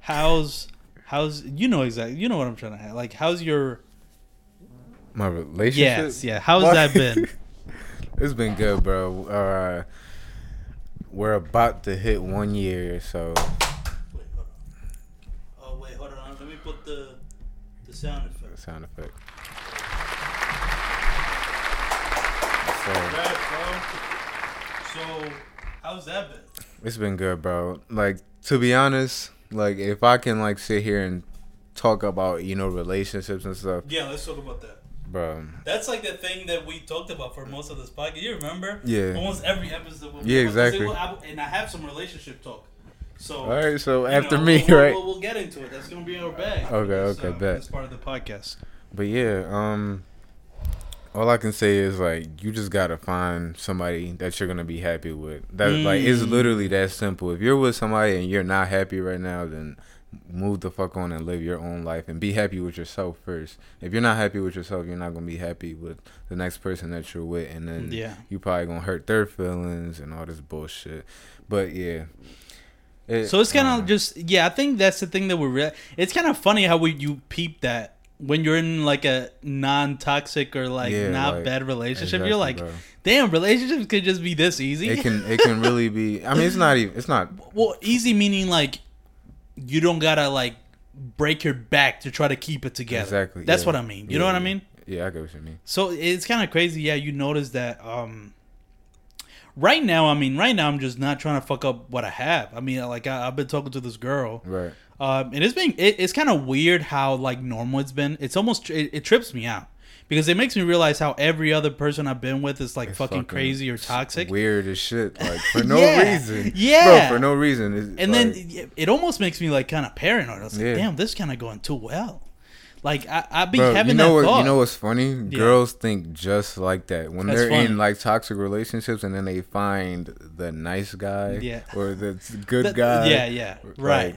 A: How's, how's, you know exactly, you know what I'm trying to have. Like, how's your,
B: My relationship.
A: yes, yeah. How's
B: What?
A: that been?
B: It's been good, bro. Uh, we're about to hit one year, so
A: Wait, hold on. Oh wait, hold on. Let me put the the sound effect.
B: sound effect. So
A: So, how's that been?
B: it's been good, bro. Like to be honest, like if I can like sit here and talk about you know relationships and stuff,
A: Yeah, let's talk about that.
B: Bro.
A: That's like the thing that we talked about for most of this podcast. You remember?
B: Yeah.
A: Almost every episode.
B: Yeah, exactly.
A: And I have some relationship talk. So.
B: All right, so after
A: know,
B: me,
A: we'll,
B: right?
A: We'll, we'll get into it. That's gonna be our bag.
B: Okay, okay.
A: This part of the podcast.
B: But yeah, um, all I can say is like you just gotta find somebody that you're gonna be happy with. That like it's
A: Mm.
B: literally that simple. If you're with somebody and you're not happy right now, then move the fuck on and live your own life and be happy with yourself first. If you're not happy with yourself, you're not gonna be happy with the next person that you're with, and then
A: Yeah.
B: you probably gonna hurt their feelings and all this bullshit. But yeah. It-
A: So it's kind
B: uh,
A: of just yeah. I think that's the thing that we're. Re- it's kind of funny how we you peep that when you're in like a non-toxic or like
B: Yeah,
A: not
B: like,
A: bad relationship.
B: exactly,
A: you're like,
B: bro.
A: damn, relationships could just be this easy.
B: it can it can really be. I mean, it's not even. It's not
A: well, easy meaning like you don't gotta like break your back to try to keep it together.
B: Exactly.
A: That's
B: yeah.
A: what I mean. You
B: Yeah,
A: know what I mean?
B: Yeah, I get what you mean.
A: So it's kind of crazy. Yeah, you notice that. um Right now, I mean, right now, I'm just not trying to fuck up what I have. I mean, like I, I've been talking to this girl,
B: Right.
A: um, and it's been it, it's kind of weird how like normal it's been. It's almost it, it trips me out because it makes me realize how every other person I've been with is like
B: It's
A: fucking, crazy or toxic.
B: Weird as shit. Like for no
A: Yeah.
B: reason.
A: Yeah.
B: Bro, for no reason. It's
A: and
B: like,
A: then it- almost makes me like kind of paranoid. I was like,
B: Yeah.
A: damn, this kind of going too well. Like I, I be
B: bro,
A: having
B: you know
A: that
B: what?
A: thought.
B: You know what's funny? Girls think just like that when
A: That's
B: they're
A: funny.
B: in like toxic relationships, and then they find the nice guy,
A: Yeah.
B: or the good
A: That-
B: guy.
A: Yeah, yeah, right.
B: Like,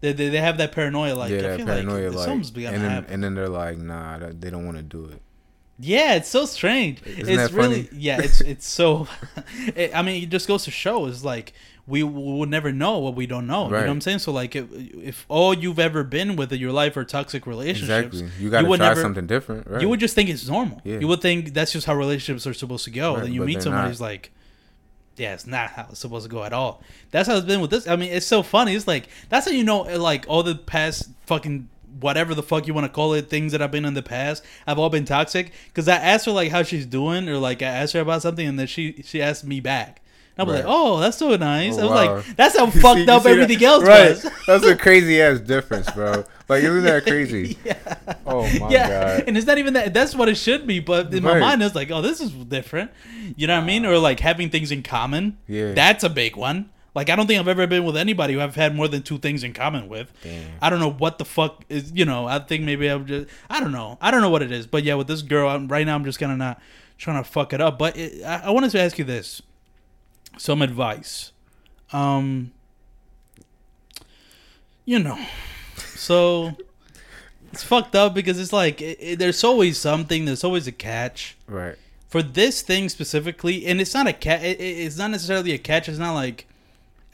A: they, they, they have that paranoia. Like
B: yeah,
A: I feel
B: paranoia.
A: like,
B: Like,
A: something's gonna
B: and then
A: happen.
B: and then they're like, nah, they don't want to do it.
A: Yeah, it's so strange.
B: Isn't
A: it's really
B: funny?
A: yeah. It's it's so. it, I mean, it just goes to show is like we will never know what we don't know. You know what I'm saying? So like, if, if all you've ever been with in your life are toxic relationships,
B: Exactly. You got to
A: would
B: try
A: never-
B: something different, right?
A: you would just think it's normal.
B: Yeah.
A: You would think that's just how relationships are supposed to go.
B: Right,
A: then you meet
B: not.
A: who's like, yeah, it's not how it's supposed to go at all. That's how it's been with this. I mean, it's so funny. It's like that's how you know, like all the past fucking whatever the fuck you want to call it, things that I've been in the past have all been toxic. Because I asked her like how she's doing, or like I asked her about something, and then she she asked me back. And I was
B: Right.
A: like, oh, that's so nice.
B: Oh,
A: I was
B: wow.
A: like, that's how
B: You
A: fucked
B: you
A: up
B: see that?
A: everything else
B: right.
A: was.
B: That's a crazy ass difference, bro. Like, isn't that crazy?
A: yeah.
B: Oh my
A: yeah,
B: god.
A: and it's not even that. That's what it should be. But in my mind, it's like, oh, this is different. You know what I mean? Or like having things in common.
B: Yeah.
A: that's a big one. Like I don't think I've ever been with anybody who I've had more than two things in common with.
B: Damn.
A: I don't know what the fuck is. You know, I think maybe I'm just. I don't know. I don't know what it is. But yeah, with this girl, I'm, right now I'm just kind of not trying to fuck it up. But it, I, I wanted to ask you this. Some advice. Um. You know, so it's fucked up because it's like it, it- there's always something. There's always a catch
B: Right.
A: for this thing specifically, and it's not a cat. It, it- it's not necessarily a catch. It's not like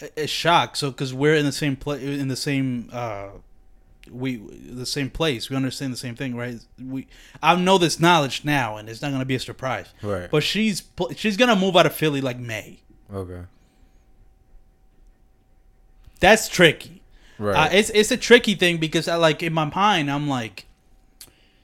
A: a, a shock. So because we're in the same place, in the same uh, we the same place, we understand the same thing, right? We I know this knowledge now, and it's not gonna be a surprise.
B: Right.
A: But she's she's gonna move out of Philly like May.
B: Okay.
A: That's tricky.
B: Right.
A: Uh, it's it's a tricky thing because I like in my mind I'm like,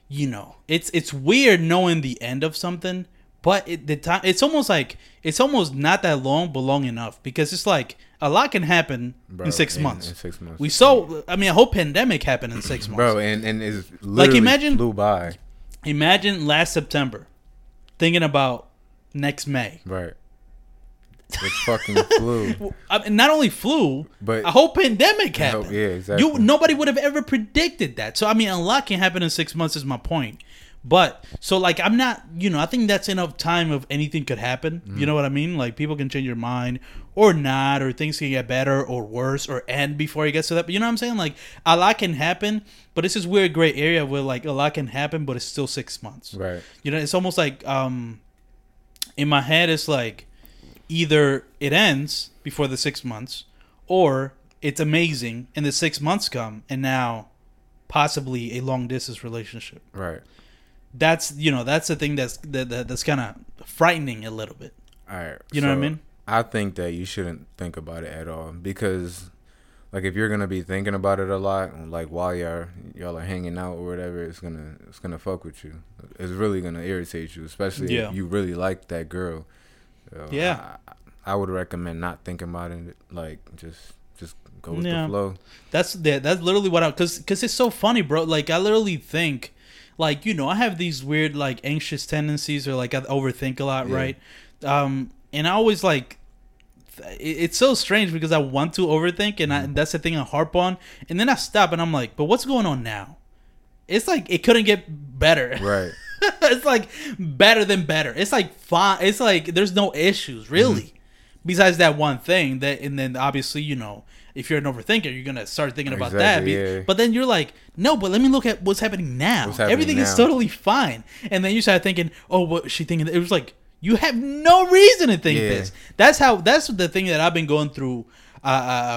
A: you know, it's it's weird knowing the end of something, but it, the time it's almost like it's almost not that long, but long enough because it's like a lot can happen
B: Bro,
A: in six
B: in-
A: months.
B: in six months.
A: We saw. I mean, a whole pandemic happened in six months.
B: Bro, and and it's literally
A: imagine-
B: flew by.
A: Imagine last September, thinking about next May.
B: Right. It fucking flew.
A: I mean, not only flu,
B: But-
A: a whole pandemic happened.
B: yeah, exactly.
A: You nobody would have ever predicted that. So I mean, a lot can happen in six months. Is my point. But so like I'm not, you know, I think that's enough time of anything could happen.
B: Mm-hmm.
A: You know what I mean? Like people can change their mind or not, or things can get better or worse or end before it gets to that. But you know what I'm saying? Like a lot can happen, but it's this weird gray area where like a lot can happen, but it's still six months.
B: Right.
A: You know, it's almost like um in my head it's like either it ends before the six months or it's amazing and the six months come and now possibly a long distance relationship.
B: Right.
A: That's you know, that's the thing that's that, that that's kinda frightening a little bit.
B: All right.
A: You know what I mean?
B: I think that you shouldn't think about it at all because, like, if you're gonna be thinking about it a lot, like while y'all y'all are hanging out or whatever, it's gonna it's gonna fuck with you. It's really gonna irritate you, especially
A: Yeah.
B: if you really like that girl. So
A: Yeah.
B: I, I would recommend not thinking about it. Like, just just go with
A: Yeah.
B: the flow.
A: That's that. That's literally what I because because it's so funny, bro. Like I literally think, like you know, I have these weird like anxious tendencies or like I overthink a lot,
B: Yeah.
A: right? Um, and I always like. It's so strange because I want to overthink, and I, that's the thing I harp on, and then I stop and I'm like, "But what's going on now?" It's like it couldn't get better.
B: Right.
A: it's like better than better. It's like fine. It's like there's no issues really,
B: Mm-hmm.
A: besides that one thing. That and then obviously you know if you're an overthinker, you're gonna start thinking about that.
B: Exactly,
A: Be-
B: yeah.
A: But then you're like, no, but let me look at what's happening now.
B: What's happening
A: Everything is totally fine. And then you start thinking, oh, what she thinking? It was like you have no reason to think
B: Yeah.
A: this. That's how. That's the thing that I've been going through uh,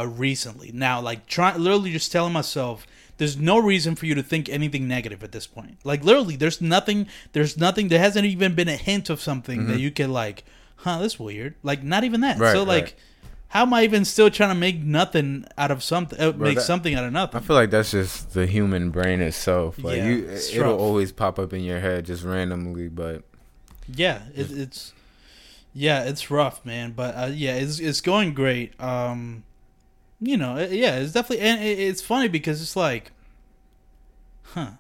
A: uh, recently. Now, like trying, literally just telling myself. There's no reason for you to think anything negative at this point. Like literally, there's nothing. There's nothing. There hasn't even been a hint of something that you can like. Huh, that's weird. Like not even that.
B: Mm-hmm. Right,
A: so like,
B: right.
A: how am I even still trying to make nothing out of something? Uh, make
B: that-
A: something out of nothing.
B: I feel like that's just the human brain itself. Like
A: Yeah,
B: you,
A: it's
B: it'll
A: rough.
B: always pop up in your head just randomly. But
A: Yeah, it, it's yeah, it's rough, man. But uh, yeah, it's it's going great. Um, you know, yeah, it's definitely and it's funny because it's like, huh?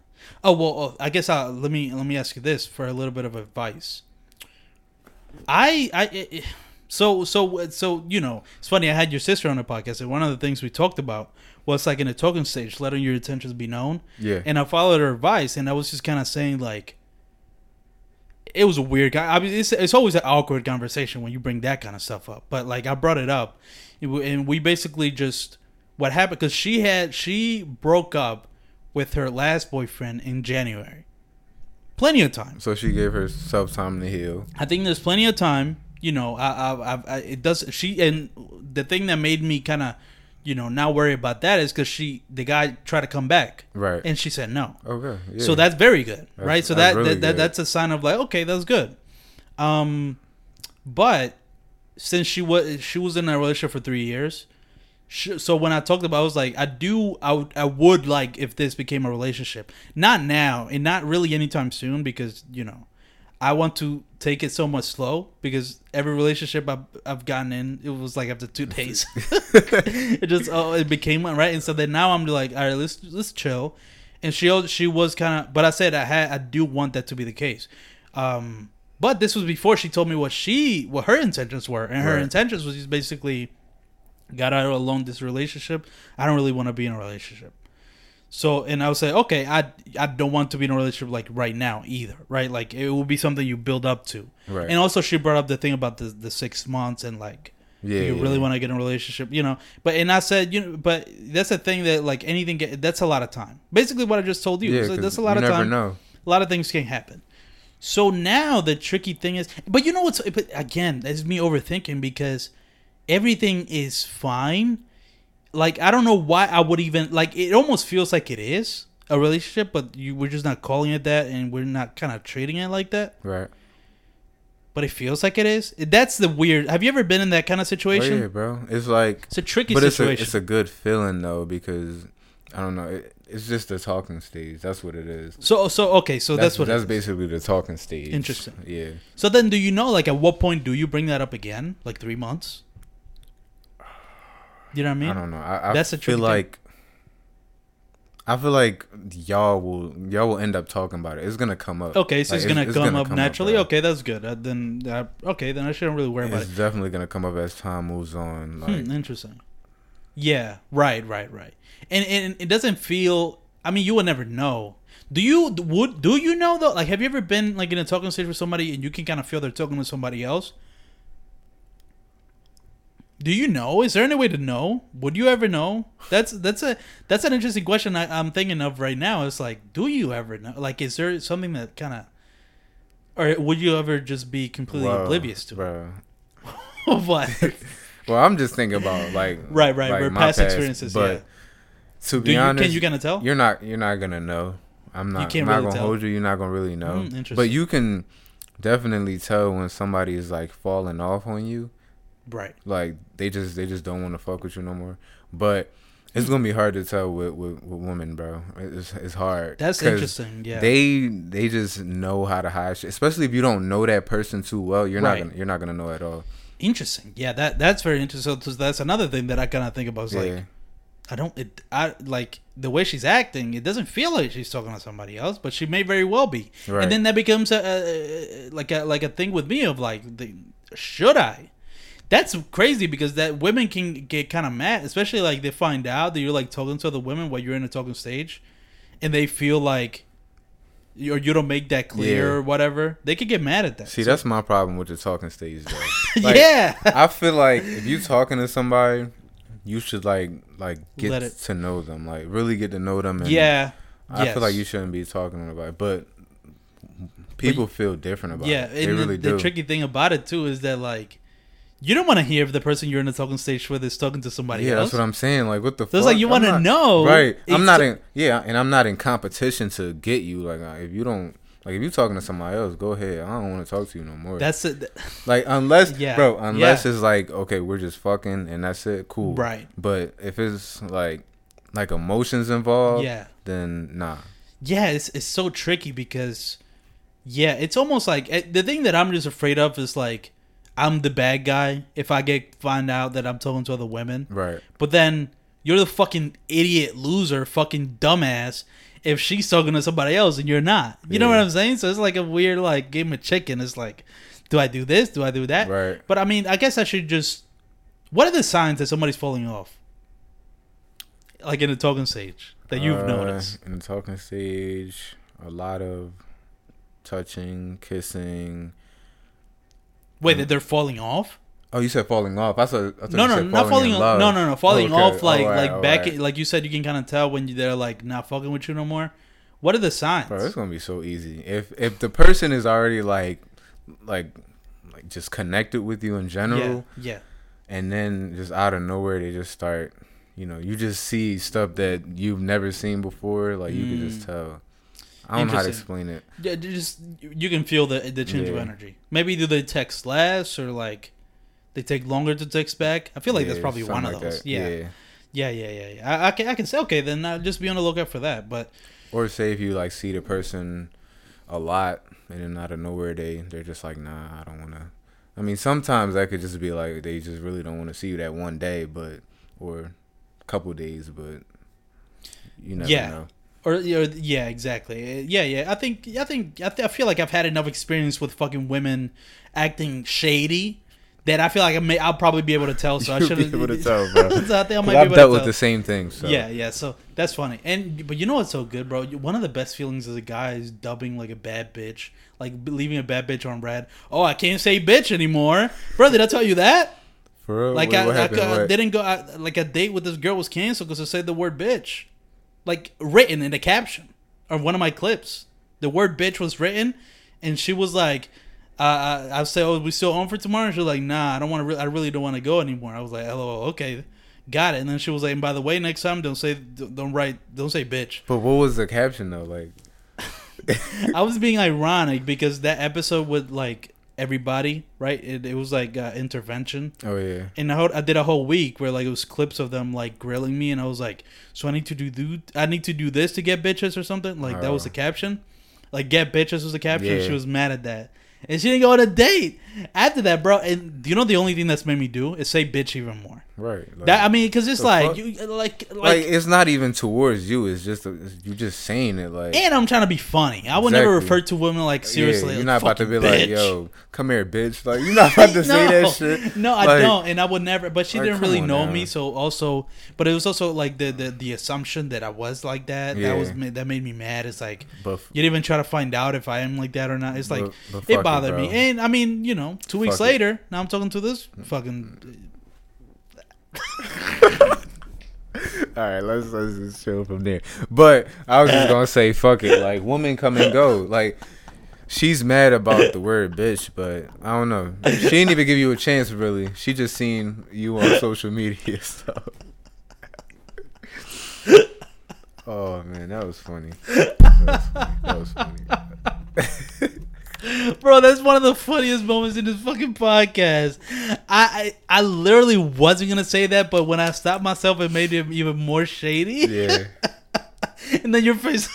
A: Oh well, oh, I guess I'll, let me let me ask you this for a little bit of advice. I I. So so so you know it's funny I had your sister on the podcast and one of the things we talked about was like in a token stage letting your intentions be known
B: yeah,
A: and I followed her advice, and I was just kind of saying like, it was a weird guy. I mean, it's, it's always an awkward conversation when you bring that kind of stuff up. But like, I brought it up, and we- basically just what happened because she had she broke up with her last boyfriend in January. Plenty of time.
B: so she gave herself time to heal.
A: I think there's plenty of time. You know, I, I, I, I it does. She and the thing that made me kind of, you know, not worry about that is because she, the guy, tried to come back,
B: Right.
A: and she said no.
B: okay. Yeah.
A: So that's very good,
B: That's-
A: right? So that,
B: really
A: that, that that's a sign of like, okay, that's good. Um, but since she was she was in a relationship for three years, sh- so when I talked about, I was like, I do, I I would like if this became a relationship. Not now, and not really anytime soon, because you know, I want to take it so much slow because every relationship I've, I've gotten in, it was like after two days, it just oh, it became one right, and so then now I'm like, all right, let's let's chill. And she she was kind of, but I said I had I do want that to be the case. Um, but this was before she told me what she what her intentions were, and her
B: Right.
A: intentions was just basically got out of alone this relationship. I don't really want to be in a relationship. So and I would say, okay, I I don't want to be in a relationship like right now either, right? Like it will be something you build up to.
B: Right.
A: And also she brought up the thing about the the six months and like
B: Yeah,
A: you
B: yeah,
A: really want to get in a relationship, you know. But and I said, you know, but that's the thing that like anything get, that's a lot of time. Basically, what I just told you.
B: Yeah,
A: So that's a lot
B: you
A: of
B: never
A: time.
B: know.
A: A lot of things can happen. So now the tricky thing is, but you know what's? But again, that's me overthinking because everything is fine. Like I don't know why I would even like. It almost feels like it is a relationship, but you we're just not calling it that, and we're not kind of treating it like that.
B: Right.
A: But it feels like it is. That's the weird. Have you ever been in that kind of
B: Oh,
A: situation?
B: yeah, bro. It's like,
A: It's a tricky
B: but it's a
A: situation.
B: it's a good feeling though because I don't know. It, it's just the talking stage. That's what it is.
A: so so okay, so that's, what. it
B: that's basically the talking stage.
A: Interesting.
B: Yeah.
A: So then, do you know like at what point do you bring that up again? Like three months? You know what I mean?
B: I don't know. I, I
A: That's a
B: feel
A: thing.
B: like I feel like y'all will y'all will end up talking about it. It's gonna come up.
A: Okay, so
B: Like,
A: it's gonna come up naturally.
B: bro.
A: okay, that's good. Uh, then, uh, okay, then I shouldn't really worry about
B: It's definitely gonna come up as time moves on. Like
A: Hmm, interesting. Yeah, right, right, right. And and it doesn't feel. I mean, you would never know. Do you would do you know though? Like, have you ever been like in a talking stage with somebody and you can kind of feel they're talking with somebody else? Do you know? Is there any way to know? Would you ever know? That's that's a that's an interesting question I, I'm thinking of right now. It's like, do you ever know? Like, is there something that kind of, or would you ever just be completely
B: whoa,
A: oblivious to
B: bro.
A: it? what?
B: Well, I'm just thinking about like
A: Right, right,
B: like
A: we're
B: my
A: past experiences,
B: But
A: yeah.
B: to
A: Do
B: be
A: you
B: honest,
A: can you kind of tell?
B: You're not. You're not gonna know. I'm not.
A: can't
B: I'm not gonna
A: tell?
B: hold you. You're not gonna really know.
A: Mm, interesting.
B: but you can definitely tell when somebody is like falling off on you.
A: Right.
B: Like they just they just don't want to fuck with you no more. But it's gonna be hard to tell with with, with women, bro. It's it's hard.
A: That's interesting. Yeah.
B: They they just know how to hide shit. Especially if you don't know that person too well, you're
A: Right.
B: not gonna you're not gonna know at all.
A: interesting. Yeah, that that's very interesting. So that's another thing that I kind of think about. Is
B: yeah.
A: like, I don't. It, I like the way she's acting. It doesn't feel like she's talking to somebody else, but she may very well be.
B: Right.
A: And then that becomes a, a, a like a like a thing with me of like, the, should I? That's crazy because that women can get kind of mad, especially like they find out that you're like talking to other women while you're in a talking stage, and they feel like. you- Or you don't make that clear
B: Yeah.
A: or whatever, they could get mad at that.
B: See,
A: So-
B: that's my problem with the talking stage though. Like,
A: yeah,
B: I feel like if you're talking to somebody, you should like like get
A: it-
B: to know them, like really get to know them. And
A: yeah.
B: I
A: yes.
B: feel like you shouldn't be talking to anybody, but people feel different about
A: yeah,
B: it. They
A: and
B: really
A: the,
B: do.
A: the tricky thing about it too is that like you don't want to hear if the person you're in the talking stage with is talking to somebody else.
B: yeah,
A: else.
B: that's what I'm saying. Like, what the?
A: So it's
B: fuck?
A: like you want to know,
B: right? I'm not in. Yeah, and I'm not in competition to get you. Like, uh, if you don't. Like if you're talking to somebody else, go ahead. I don't want to talk to you no more.
A: That's it.
B: like unless,
A: Yeah,
B: bro, unless
A: yeah.
B: it's like okay, we're just fucking and that's it. Cool,
A: Right.
B: But if it's like like emotions involved,
A: Yeah,
B: then nah.
A: yeah. It's it's so tricky because yeah, it's almost like eh, the thing that I'm just afraid of is like I'm the bad guy if I get find out that I'm talking to other women.
B: Right.
A: But then you're the fucking idiot loser, fucking dumbass. If she's talking to somebody else and you're not, you know what I'm saying? So it's like a weird like game of chicken. It's like, do I do this? Do I do that?
B: Right.
A: But I mean, I guess I should just. What are the signs that somebody's falling off? Like in the talking stage that you've
B: Uh,
A: noticed.
B: in the talking stage, a lot of touching, kissing.
A: Wait, that they're falling off?
B: Oh, you said falling off. I thought. I thought
A: No, no,
B: said
A: not falling.
B: in
A: off. No, no, no, falling
B: Okay,
A: off like
B: alright,
A: like back.
B: alright.
A: Like you said, you can kind of tell when they're like not fucking with you no more. What are the signs?
B: Bro, it's gonna be so easy. If if the person is already like like like just connected with you in general,
A: yeah.
B: and then just out of nowhere they just start, you know, you just see stuff that you've never seen before. Like you can just
A: Mm.
B: tell. I don't know how to explain it.
A: Yeah, just you can feel the the change of energy. Maybe do they text less or like they take longer to text back. I feel like that's probably one
B: something
A: of
B: like
A: those. Yeah. yeah, yeah, yeah, yeah. I, I can I can say okay, then I'll just be on the lookout for that. But
B: Or say if you like see the person a lot and then out of nowhere they they're just like nah I don't want to. I mean sometimes that could just be like they just really don't want to see you that one day, but or a couple days, but you never
A: Yeah.
B: know.
A: Or, or yeah, exactly. Yeah, yeah. I think I think I, th- I feel like I've had enough experience with fucking women acting shady that I feel like I may I'll probably be able to tell. So I
B: You'll
A: should
B: be able to tell, bro.
A: so I think I
B: 'Cause
A: might be
B: I've dealt
A: to
B: with
A: tell.
B: the same thing. So
A: Yeah, yeah. So that's funny. And but you know what's so good, bro? One of the best feelings as a guy is dubbing like a bad bitch, like leaving a bad bitch on red. Oh, I can't say bitch anymore, bro. Did I tell you that?
B: for real.
A: Like
B: what,
A: I,
B: what
A: I,
B: happened?
A: I didn't go. I, like a date with this girl was canceled because I said the word bitch, like written in the caption of one of my clips. The word bitch was written, and she was like, uh, I, I said, "Oh, we still on for tomorrow?" And she was like, "Nah, I don't want to. Re- I really don't want to go anymore." I was like, "Lol, okay, got it." And then she was like, and "By the way, next time don't say don't write don't say bitch."
B: But what was the caption though? Like
A: I was being ironic because that episode with like everybody, right? It, it was like uh, intervention.
B: oh yeah.
A: And I, I did a whole week where like it was clips of them like grilling me, and I was like, "So I need to do, do I need to do this to get bitches or something?" Like that was the
B: Oh.
A: caption. Like get bitches was the caption.
B: Yeah.
A: She was mad at that, and she didn't go on a date after that, bro. And you know the only thing that's made me do is say bitch even more.
B: Right. Like,
A: That I mean, because it's like
B: fuck?
A: you like like.
B: like it's not even towards you. It's just you just saying it like.
A: and I'm trying to be funny. I would never refer to women like seriously.
B: Yeah, you're not about to
A: "Fucking
B: be like, "Yo, come here, bitch." Like you're not about to say that shit.
A: No, I
B: Like,
A: don't, and I would never. But she didn't really know
B: now.
A: me, so also, but it was also like the the, the assumption that I was like that.
B: Yeah.
A: That was that made me mad. It's like
B: But
A: you didn't even try to find out if I am like that or not. It's like
B: But- but fuck
A: it
B: it,
A: bothered me, and I mean, you know, two weeks
B: Fuck it.
A: later, now I'm talking to this fucking.
B: All right, let's let's just chill from there. But I was just gonna say, fuck it. Like women come and go. Like she's mad about the word bitch, but I don't know. She didn't even give you a chance, really. She just seen you on social media. So. Oh man, that was funny. That was funny. That was funny.
A: Bro, that's one of the funniest moments in this fucking podcast. I, I I literally wasn't gonna say that, but when I stopped myself, it made it even more shady.
B: Yeah.
A: and then your face.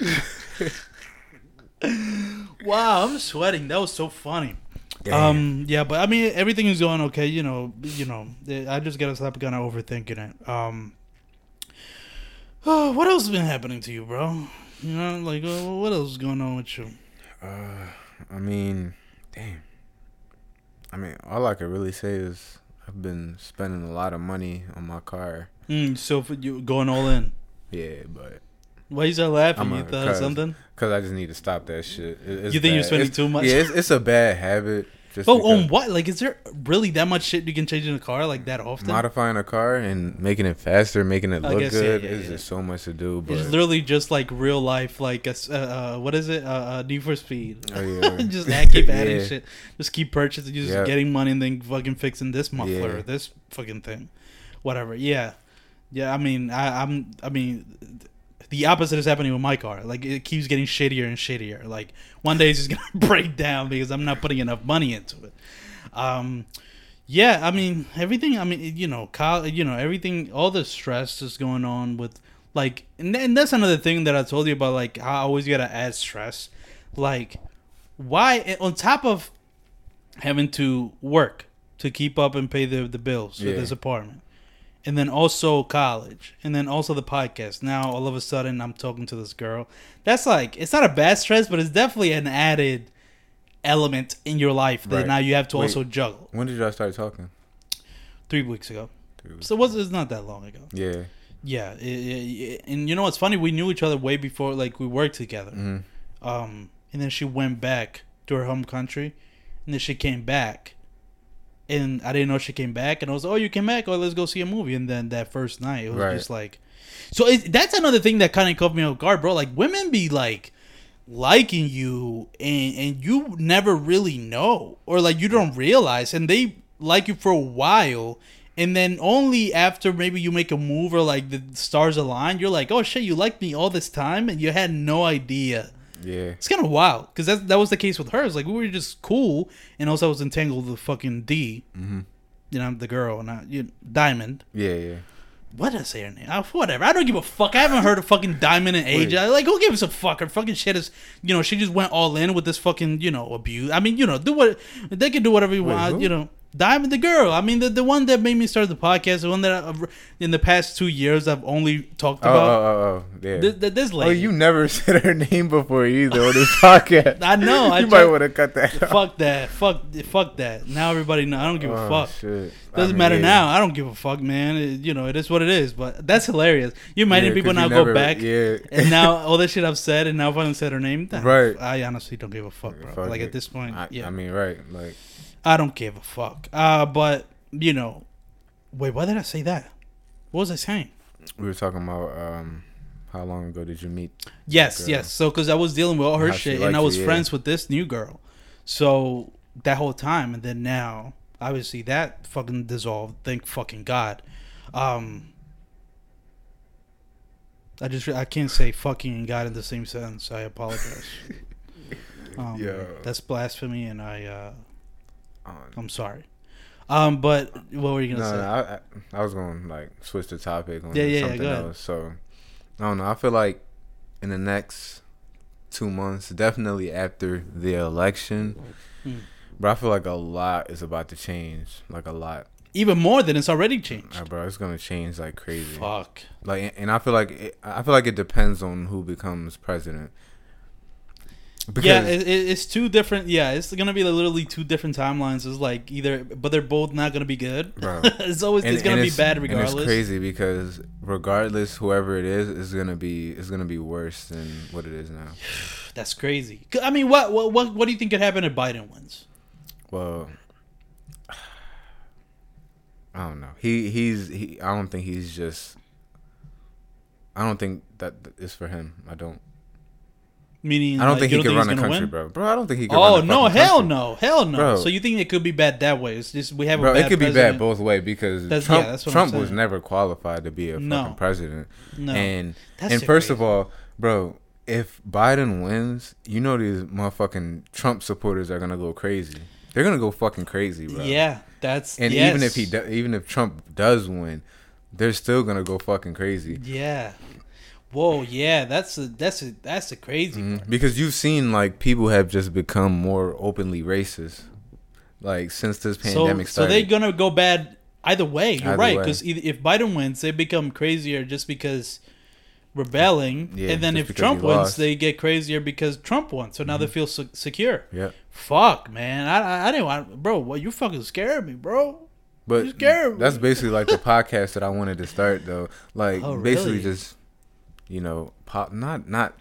A: wow, I'm sweating. That was so funny. Um, yeah, but I mean, everything is going okay. You know, you know, I just gotta stop kind of overthinking it. Um, oh, what else has been happening to you, bro? You know, like uh, what else is going on with you?
B: Uh, I mean, damn. I mean, all I could really say is I've been spending a lot of money on my car.
A: Mm, so for you going all in.
B: Yeah, but
A: Why you start laughing? You thought of something?
B: because I just need to stop that shit. It- it's
A: You think you're spending
B: It's-
A: too much?
B: Yeah, it's, it's a bad habit. Just
A: But on what? Like, is there really that much shit you can change in a car like that often?
B: modifying a car and making it faster, making it
A: I
B: look
A: guess, yeah,
B: good,
A: yeah,
B: is
A: yeah.
B: just so much to do. But
A: It's literally just like real life, like a, uh, uh, what is it? Uh, uh, Need for Speed.
B: Oh, yeah.
A: just add, keep adding shit. Just keep purchasing, just
B: Yep.
A: getting money and then fucking fixing this muffler this fucking thing, whatever. Yeah, yeah. I mean, I, I'm. I mean, the opposite is happening with my car. Like it keeps getting shittier and shittier. Like one day it's just gonna break down because I'm not putting enough money into it. Um, yeah, I mean everything. I mean, you know, you know everything. All the stress is going on with like, and, and that's another thing that I told you about. Like, I always gotta add stress. Like, why on top of having to work to keep up and pay the the bills for this apartment, and then also college, and then also the podcast. Now all of a sudden I'm talking to this girl. That's like it's not a bad stress, but it's definitely an added element in your life that
B: Right.
A: now you have to
B: Wait.
A: also juggle.
B: when did y'all start talking?
A: Three weeks ago,
B: Dude.
A: so it was it's not that long ago.
B: Yeah.
A: Yeah, it, it, and you know what's funny? We knew each other way before, like we worked together.
B: hmm
A: Um, and then she went back to her home country, and then she came back, and I didn't know she came back, and I was, oh, you came back, oh, let's go see a movie. And then that first night, it was
B: Right.
A: just like, so it, that's another thing that kind of caught me off guard, bro. Like women be like liking you, and and you never really know, or like you don't realize, and they like you for a while. And then only after maybe you make a move or like the stars align, you're like, oh shit, you liked me all this time, and you had no idea.
B: Yeah.
A: It's kind of wild because that that was the case with hers. Like we were just cool, and also I was entangled with fucking D,
B: hmm
A: you know, the girl, not you, Diamond.
B: Yeah, yeah.
A: What did I say her name? Uh, whatever. I don't give a fuck. I haven't heard of fucking Diamond in age.
B: Wait.
A: Like, who gives a fuck? Her fucking shit is, you know, she just went all in with this fucking, you know, abuse. I mean, you know, do what they can do whatever you
B: Wait,
A: want.
B: who?
A: You know, Diamond, the girl. I mean, the the one that made me start the podcast, the one that I've, in the past two years I've only talked
B: Oh,
A: about.
B: oh, oh, oh, yeah.
A: Th- th- this
B: oh,
A: lady.
B: you never said her name before either on this podcast.
A: I know. I
B: you
A: tried-
B: might want to cut that. out.
A: fuck that. Fuck. Fuck that. Now everybody know. I don't give a
B: Oh,
A: fuck.
B: Shit.
A: Doesn't
B: mean,
A: matter
B: yeah.
A: now. I don't give a fuck, man. It- you know, it is what it is. But that's hilarious. You imagine
B: Yeah,
A: people now go
B: never-
A: back
B: Yeah.
A: and now all that shit I've said, and now if I haven't said her name,
B: Right.
A: I honestly don't give a fuck, bro.
B: Fuck
A: like
B: it.
A: at this point,
B: I,
A: yeah,
B: I mean, right. Like,
A: I don't give a fuck. Uh, but you know, wait, why did I say that? What was I saying?
B: we were talking about um, how long ago did you meet?
A: Yes, yes. So because I was dealing with all her
B: How
A: shit, and I
B: you,
A: was
B: yeah.
A: friends with this new girl, so that whole time, and then now, obviously, that fucking dissolved. Thank fucking god. Um, I just I can't say fucking and God in the same sentence. I apologize. Um,
B: Yo.
A: that's blasphemy, and I uh,
B: Um,
A: I'm sorry. Um, but what were you gonna
B: no,
A: say?
B: I, I, I was going to like switch the topic on
A: Yeah, yeah, yeah,
B: something
A: ahead.
B: else. So, I don't know. I feel like in the next two months, definitely after the election,
A: Hmm.
B: but I feel like a lot is about to change. Like a lot,
A: Even more than it's already changed.
B: Uh, bro. It's gonna change like crazy.
A: Fuck.
B: Like, and I feel like it, I feel like it depends on who becomes president. Because
A: yeah, it, it- it's two different. Yeah, it's gonna be literally two different timelines. It's like either, but they're both not gonna be good. It's always it's gonna be bad regardless.
B: And it's crazy because regardless, whoever it is is gonna be is gonna be worse than what it is now.
A: That's crazy. I mean, what what what what do you think could happen if Biden wins?
B: Well, I don't know. He he's he. I don't think he's just. I don't think that is for him. I don't.
A: Meaning,
B: I don't
A: like,
B: think he can
A: think
B: run
A: gonna
B: country,
A: win?
B: bro. Bro, I don't think he can.
A: Oh no, hell
B: country.
A: no, hell no.
B: Bro.
A: So you think it could be bad that way? It's just we have
B: Bro,
A: a bad
B: it could be bad both way because
A: That's-
B: Trump
A: yeah, that's what I'm
B: Trump was never qualified to be a
A: No.
B: fucking president.
A: No,
B: And
A: That's
B: and first of all, bro, if Biden wins, you know these motherfucking Trump supporters are gonna go crazy. They're gonna go fucking crazy, bro.
A: yeah, that's
B: And
A: yes.
B: even if he do, even if Trump does win, they're still gonna go fucking crazy.
A: yeah, whoa, yeah, that's a that's a that's a crazy.
B: Mhm.
A: part.
B: Because you've seen like people have just become more openly racist, like since this pandemic
A: so
B: started.
A: So they're gonna go bad either way. You're
B: Either
A: right because if Biden wins, they become crazier just because rebelling,
B: Yeah,
A: and then if Trump wins.
B: Mm-hmm.
A: they get crazier because Trump won. So now they feel se- secure.
B: yeah,
A: Fuck, man, I I, I didn't want, bro. What you fucking scared me, bro.
B: but that's basically like the podcast that I wanted to start though. Like
A: Oh,
B: basically
A: really?
B: just you know, po- not not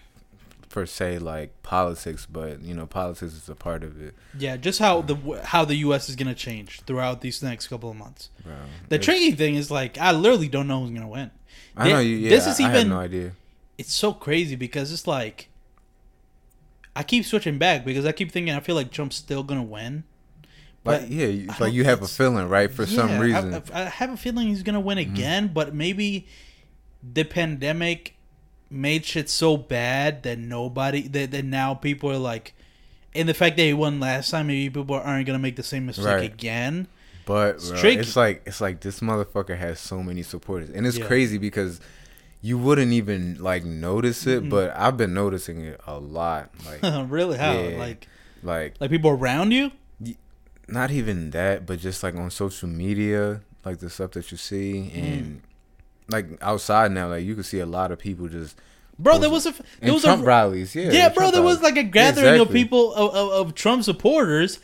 B: per se like politics, but you know, politics is a part of it.
A: Yeah, just how the how the U.S. is gonna change throughout these next couple of months.
B: Bro.
A: The tricky thing is like I literally don't know who's gonna win.
B: I know you. Yeah,
A: this is
B: I, I have no idea.
A: It's so crazy because it's like I keep switching back because I keep thinking I feel like Trump's still gonna win.
B: Like
A: But
B: yeah, you-
A: I
B: it's
A: don't-
B: like you have a feeling, right? For some
A: Yeah, I-
B: reason, Mm-hmm.
A: I, I have a feeling he's gonna win again, but maybe the pandemic made shit so bad that nobody that, that now people are like, and the fact that he won last time, maybe people aren't gonna make the same mistake
B: Right.
A: again.
B: But
A: It's
B: bro, it's like it's like this motherfucker has so many supporters, and it's
A: Yeah.
B: crazy because you wouldn't even like notice it,
A: Mhm.
B: but I've been noticing it a lot. Like,
A: really? How?
B: Yeah.
A: Like,
B: like
A: like people around you?
B: not even that, but just like on social media, like the stuff that you see,
A: Mm.
B: and like outside now, like you can see a lot of people just
A: Bro, there was a there was
B: Trump
A: a
B: rallies. Yeah,
A: yeah, bro.
B: Trump
A: There was like a gathering of
B: Exactly.
A: people of, of, of Trump supporters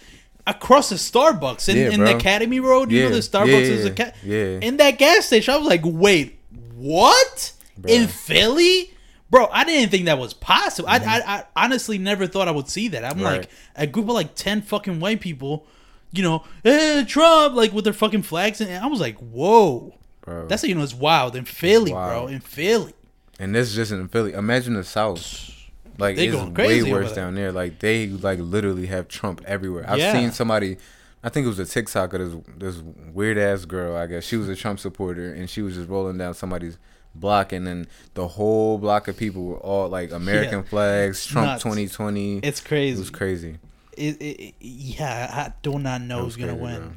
A: across the Starbucks in,
B: Yeah,
A: in the. Academy Road. You
B: Yeah,
A: know the Starbucks
B: yeah,
A: is a ca-
B: yeah.
A: in that gas station. I was like, wait, what in Philly? Bro, I didn't think that was possible. I, I, I honestly never thought I would see that. I'm
B: Mm-hmm. Right.
A: like a group of like ten fucking white people, you know, eh, Trump, like with their fucking flags, and I was like, whoa,
B: bro.
A: that's how you know it's wild in Philly, bro, in Philly.
B: And this is just in Philly. Imagine the South. Like
A: They
B: it's way worse down there. Like they like literally have Trump everywhere. I've
A: Yeah.
B: seen somebody. I think it was a TikTok of this this weird ass girl. I guess she was a Trump supporter and she was just rolling down somebody's block, and then the whole block of people were all like American
A: Yeah.
B: flags, Trump
A: Nuts.
B: twenty twenty.
A: It's crazy.
B: It was crazy.
A: it, it, yeah, I do not know who's gonna win.
B: bro.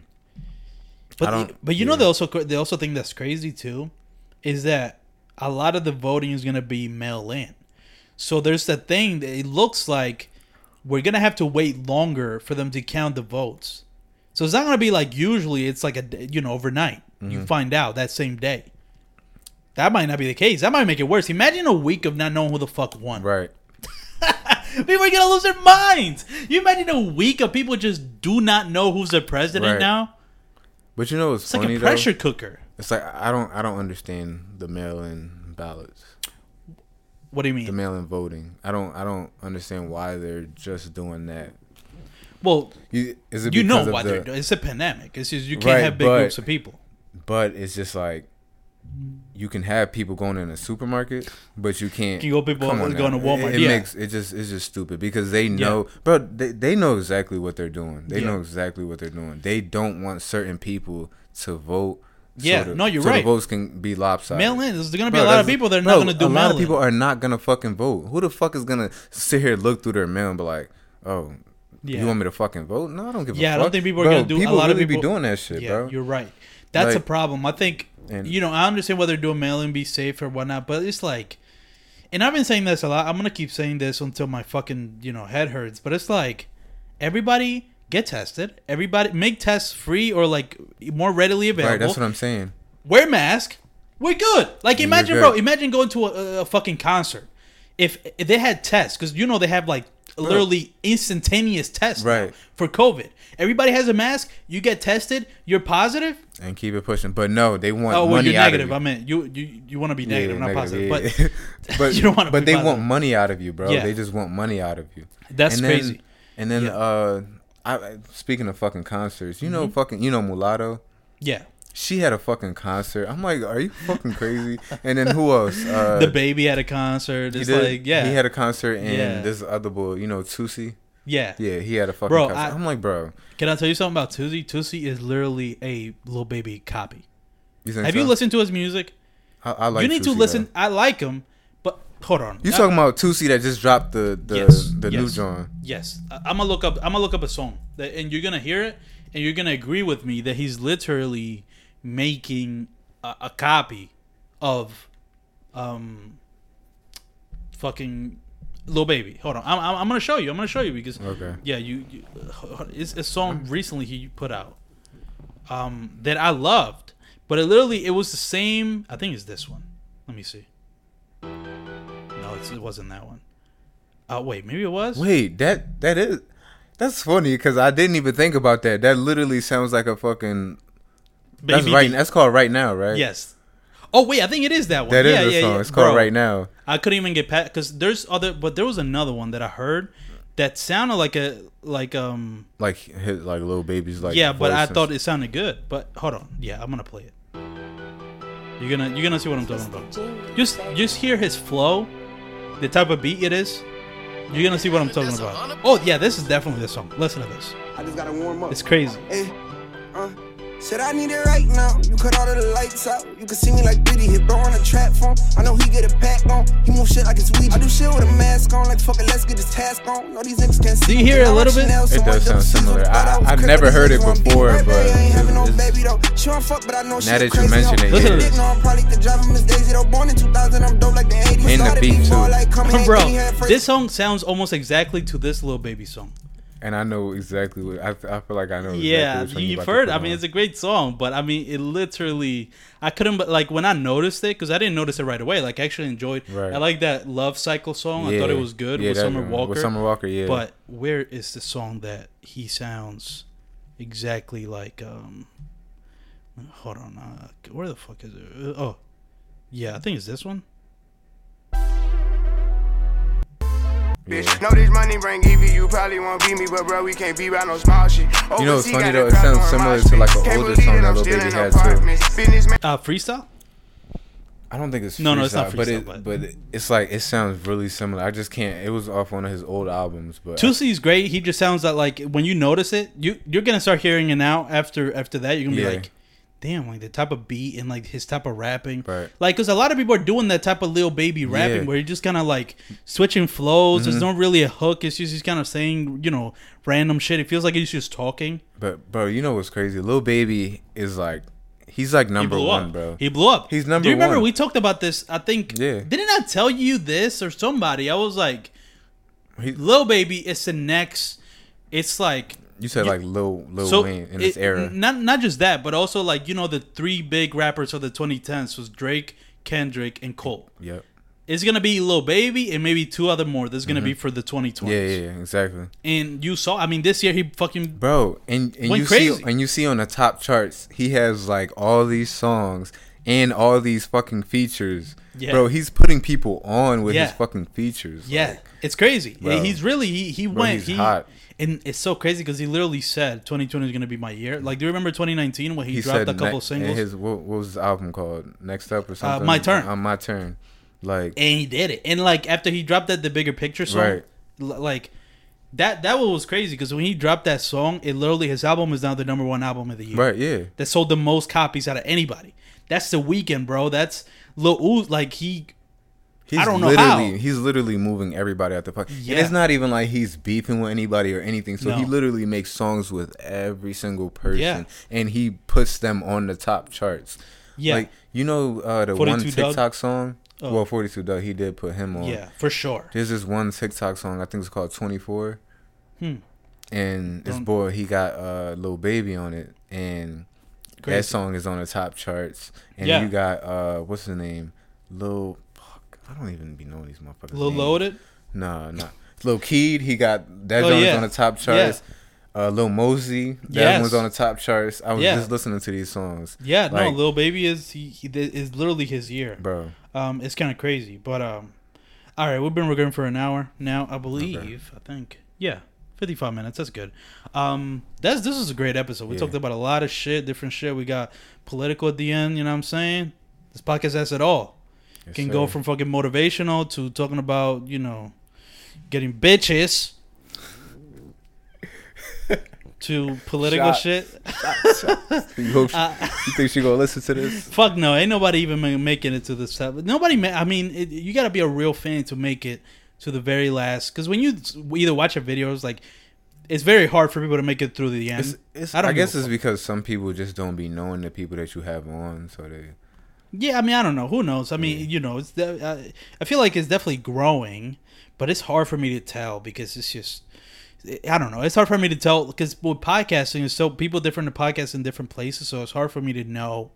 A: But
B: don't-
A: but you know
B: yeah.
A: they also they also think that's crazy too, is that a lot of the voting is gonna be mail in. So there's that thing that it looks like we're gonna have to wait longer for them to count the votes. So it's not gonna be like usually it's like a you know overnight
B: Mm-hmm.
A: you find out that same day. That might not be the case. That might make it worse. Imagine a week of not knowing who the fuck won.
B: Right.
A: People are gonna lose their minds. You imagine a week of people just do not know who's the president
B: Right.
A: now.
B: But you know what's
A: It's
B: funny
A: like a
B: though?
A: pressure cooker.
B: It's like I don't I don't understand the mail-in ballots,
A: What do you mean?
B: the mail-in voting. I don't I don't understand why they're just doing that.
A: well,
B: You, is it
A: you know why
B: the-
A: they're doing. It's a pandemic. It's just you can't
B: Right,
A: have big
B: but-
A: groups of people.
B: But it's just like you can have people going in a supermarket, but you can't.
A: You go people
B: come on
A: going
B: now.
A: to Walmart,
B: It, it
A: yeah.
B: makes it just it's just stupid because they know, bro. They, they know exactly what they're doing. They
A: Yeah.
B: know exactly what they're doing. They don't want certain people to vote. so
A: Yeah,
B: the-
A: no, you're
B: so
A: right.
B: The votes can be lopsided.
A: Mail in. There's gonna be
B: Bro,
A: a lot of people that are
B: bro,
A: not gonna do
B: A lot of people are not gonna fucking vote. Who the fuck is gonna sit here, look through their mail, and be like, "Oh,
A: Yeah.
B: you want me to fucking vote?" No, I don't give a fuck.
A: Yeah, I don't think people are
B: Bro,
A: gonna do- a
B: People
A: lot of
B: really
A: people-
B: be doing that shit,
A: yeah,
B: bro.
A: you're right. That's a problem. I think
B: And-
A: you know I understand why they're doing mail in, be safe or whatnot, but it's like, and I've been saying this a lot. I'm gonna keep saying this until my fucking you know head hurts. But it's like everybody get tested. Everybody make tests free or like more readily available.
B: Right, that's what I'm saying.
A: wear mask. We're good. Like imagine,
B: good.
A: bro. Imagine going to a, a fucking concert. If, if they had tests, because you know they have like literally instantaneous test
B: Right.
A: for COVID. Everybody has a mask. You get tested. You're positive.
B: and keep it pushing. But no, they want
A: Oh well,
B: money
A: you're negative. I
B: you.
A: meant you. You you want to be
B: Yeah,
A: negative, not
B: negative,
A: positive.
B: yeah.
A: But
B: but
A: you don't wanna
B: But they
A: positive.
B: want money out of you, bro.
A: Yeah.
B: They just want money out of you.
A: That's
B: and then,
A: crazy.
B: And then,
A: Yeah. Mm-hmm.
B: uh, I, I- speaking of fucking concerts, you know, fucking, you know, Mulatto.
A: yeah,
B: She had a fucking concert. I'm like, are you fucking crazy? and then who else? Uh,
A: the baby had a concert.
B: he
A: It's
B: did-
A: like yeah,
B: he had a concert, and
A: Yeah.
B: this other boy, you know, Toosii.
A: yeah.
B: Yeah, he had a fucking
A: Bro,
B: concert.
A: I-
B: am like, bro,
A: Can I tell you something about Toosii? Toosii is literally a Lil Baby copy.
B: you
A: Have
B: so?
A: you listened to his music?
B: I, I like
A: you need to listen.
B: though.
A: I like him, but hold on.
B: You talking about Toosii that just dropped the the,
A: Yes,
B: the new
A: yes.
B: joint?
A: Yes, I- I'm gonna look up. I'm gonna look up a song, that, and you're gonna hear it, and you're gonna agree with me that he's literally making a, a copy of, um, fucking, Lil Baby. Hold on, I'm, I'm, I'm gonna show you. I'm gonna show you because
B: Okay.
A: yeah, you, you it's a song recently he put out, um, that I loved, but it literally it was the same. I think it's this one. Let me see. No, it's, it wasn't that one. Oh wait, maybe it was.
B: Wait, that that is that's funny because I didn't even think about that. That literally sounds like a fucking. That's right.
A: D.
B: That's called right now, right?
A: Yes. Oh wait, I think it is that one.
B: That is
A: yeah,
B: the
A: yeah,
B: song.
A: yeah.
B: It's called
A: Bro,
B: right now.
A: I couldn't even get past because there's other, but there was another one that I heard that sounded like a like um
B: Like his like Lil Baby's like.
A: yeah, but I thought it sounded good. But hold on, yeah, I'm gonna play it. You're gonna you're gonna see what I'm talking about. Just just hear his flow, the type of beat it is. You're gonna see what I'm talking about. Oh yeah, this is definitely the song. Listen to this.
D: I just gotta warm up.
A: It's crazy.
D: Hey, uh, said I need it right now. You cut all of the lights out. You can see me like Diddy hit bro on a trap phone. I know he get a pack on. He move shit like it's weed. I do shit with a mask on. Like fuck it, let's get this task on. No, these niggas can't see.
A: Do you hear it a
D: I
A: little bit?
D: Chanel, so
B: It does sound similar.
D: But
B: I I've never heard it before, but
D: baby, I ain't
B: it's-
D: having no
B: it's-
D: baby though. She don't fuck, but I know she
B: Now that you mention it,
A: Listen to this.
D: know I'm probably could drive him Miss Daisy though. Born in 2000, I'm dope like the 80s.
B: And the beat, too.
D: like come here,
A: Bro,
D: give me head first.
A: this song sounds almost exactly to this Lil Baby song.
B: And I know exactly what I, I feel like I know. Exactly
A: yeah,
B: which one you
A: you've heard. I mean, it's a great song, but I mean, it literally, I couldn't. But like when I noticed it, because I didn't notice it right away. Like I actually enjoyed.
B: Right.
A: I like that Love Cycle song. Yeah. I thought it was good
B: Yeah,
A: with Summer
B: one.
A: Walker.
B: With Summer Walker, yeah.
A: But where is the song that he sounds exactly like? um Hold on, uh, where the fuck is it? Uh, Oh, yeah, I think it's this one.
D: Bitch,
B: Yeah.
D: know this money bring Evie, you probably won't beat me, but bro, we can't be by no small shit.
B: You know what's
D: Overseas
B: funny though? It sounds similar to like an older song
D: that
B: that Lil Baby had too.
D: apartments.
A: Uh, freestyle.
B: I don't think it's
A: No, no, it's not
B: freestyle, but it,
A: but-
B: but it, it's like it sounds really similar. I just can't. It was off one of his old albums, but
A: Toosii's great. He just sounds like like when you notice it, you you're gonna start hearing it now. After after that, you're gonna
B: Yeah.
A: be like, damn, like the type of beat and like his type of rapping.
B: Right.
A: Like, cause a lot of people are doing that type of Lil Baby rapping
B: Yeah. Mm-hmm.
A: where you're just kind of like switching flows. There's not really a hook. It's just he's kind of saying, you know, random shit. It feels like he's just talking.
B: But bro, you know what's crazy? Lil Baby is like he's like number
A: blew
B: one,
A: up.
B: bro.
A: He blew up.
B: He's number
A: Do you remember
B: one.
A: we talked about this? I think.
B: Yeah.
A: Didn't I tell you this or somebody? I was like,
B: He-
A: Lil Baby is the next. It's like
B: You said like Lil Lil
A: so
B: Wayne in
A: it-
B: this era.
A: Not not just that, but also like you know the three big rappers of the 2010s was Drake, Kendrick, and Cole.
B: Yep.
A: It's gonna be Lil Baby and maybe two other more. That's gonna be for the 2020s.
B: Mm-hmm. Yeah, yeah, yeah, exactly.
A: And you saw, I mean, this year he fucking
B: Bro, and, and you
A: crazy.
B: see and you see on the top charts, he has like all these songs and all these fucking features.
A: Yeah.
B: Bro, he's putting people on with
A: Yeah.
B: his fucking features.
A: Yeah,
B: Like,
A: it's crazy.
B: Bro.
A: He's really he he
B: Bro,
A: went
B: he's
A: he
B: hot.
A: And it's so crazy because he literally said 2020 is gonna be my year. Like, do you remember 2019 when he,
B: he
A: dropped a couple
B: ne-
A: singles
B: his what, what was the album called? Next up or uh, something?
A: My Turn.
B: On my turn. Like
A: and he did it. And like after he dropped that the bigger picture song,
B: Right.
A: l- like that that one was crazy because when he dropped that song, it literally his album is now the number one album of the year.
B: Right, yeah.
A: That sold the most copies out of anybody. That's the Weeknd, bro. That's Lil Uzi. Like he
B: He's
A: I don't know
B: literally
A: how.
B: he's literally moving everybody out the park.
A: Yeah.
B: And it's not even like he's beefing with anybody or anything. So he literally makes songs with every single person
A: Yeah.
B: and he puts them on the top charts.
A: Yeah.
B: Like you know uh the
A: 42
B: one
A: Dugg?
B: TikTok song?
A: Oh.
B: Well, 42 Dugg, he did put him on.
A: yeah for sure.
B: There's this one TikTok song, I think it's called 24.
A: Hmm.
B: And this boy, he got a uh, little baby on it and
A: Crazy.
B: that song is on the top charts. And
A: Yeah.
B: you got uh what's his name? Lil fuck, I don't even be knowing these motherfuckers.
A: Lil
B: names.
A: Loaded.
B: Nah, nah. Lil Keed, he got that
A: Oh,
B: joint
A: yeah.
B: on the top charts. Uh, Lil Mosey, that
A: Yes.
B: one's on the top charts. I was
A: Yeah.
B: just listening to these songs,
A: Yeah, no,
B: Like-
A: Lil Baby is he, he is literally his year.
B: bro.
A: Um, it's kind of crazy, but um, all right, we've been recording for an hour now, I believe. I think, yeah, fifty-five minutes. That's good. Um, that's this is a great episode. We
B: Yeah.
A: talked about a lot of shit, different shit. We got political at the end. You know what I'm saying? This podcast has it all.
B: Yes,
A: Can go from fucking motivational to talking about you know getting bitches. to political
B: Shot.
A: shit.
B: You, hope she-
A: Uh,
B: you think she gonna listen to this?
A: Fuck no, ain't nobody even making it to this. Type. Nobody. Ma- I mean, it, you got to be a real fan to make it to the very last. Because when you either watch a video, it's like it's very hard for people to make it through the end.
B: It's, it's,
A: I
B: I, guess it's because some people just don't be knowing the people that you have on, so they.
A: Yeah, I mean, I don't know. Who knows? I mean, you know, it's. De- I, I feel like it's definitely growing, but it's hard for me to tell because it's just. Eh, I don't know. It's hard for me to tell because with podcasting, it's so people different to podcast in different places, so it's hard for me to know.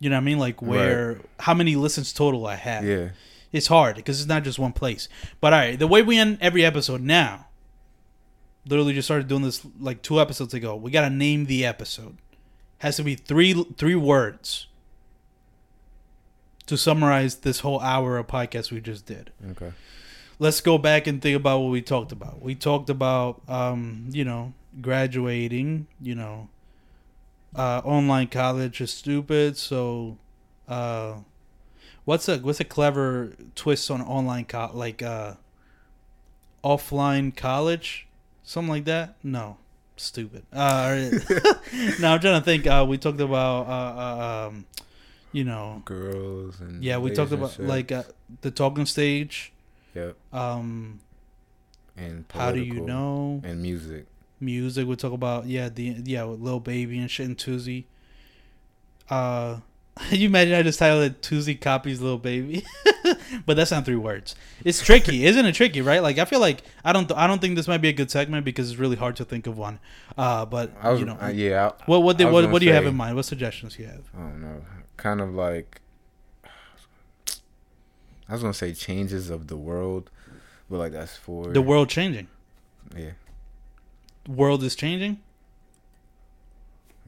A: You know what I mean? Like where, how many listens total I have.
B: Yeah,
A: It's hard because it's not just one place. But all right, the way we end every episode now, literally just started doing this like two episodes ago. We gotta name the episode. Has to be three three words to summarize this whole hour of podcast we just did.
B: okay.
A: Let's go back and think about what we talked about. We talked about um, you know, graduating, you know, uh online college is stupid, so uh what's a what's a clever twist on online co- like uh offline college something like that no stupid uh no i'm trying to think uh we talked about uh, uh um you know
B: Girls and
A: yeah we talked about like uh, the talking stage
B: yep
A: um
B: and
A: how do you know
B: and music.
A: music we talk about yeah the yeah with Lil Baby and shit and Toosii. Uh, you imagine I just titled it Toosii copies Lil Baby, but that's not three words. It's tricky, isn't it? Tricky, right? Like I feel like I don't I don't think this might be a good segment because it's really hard to think of one. Uh, but
B: I was,
A: you know,
B: uh, yeah. I,
A: what what did, what what do you have in mind? What suggestions you have?
B: I don't know. Kind of like I was gonna say changes of the world, but like that's for
A: The world changing.
B: Yeah,
A: World is changing.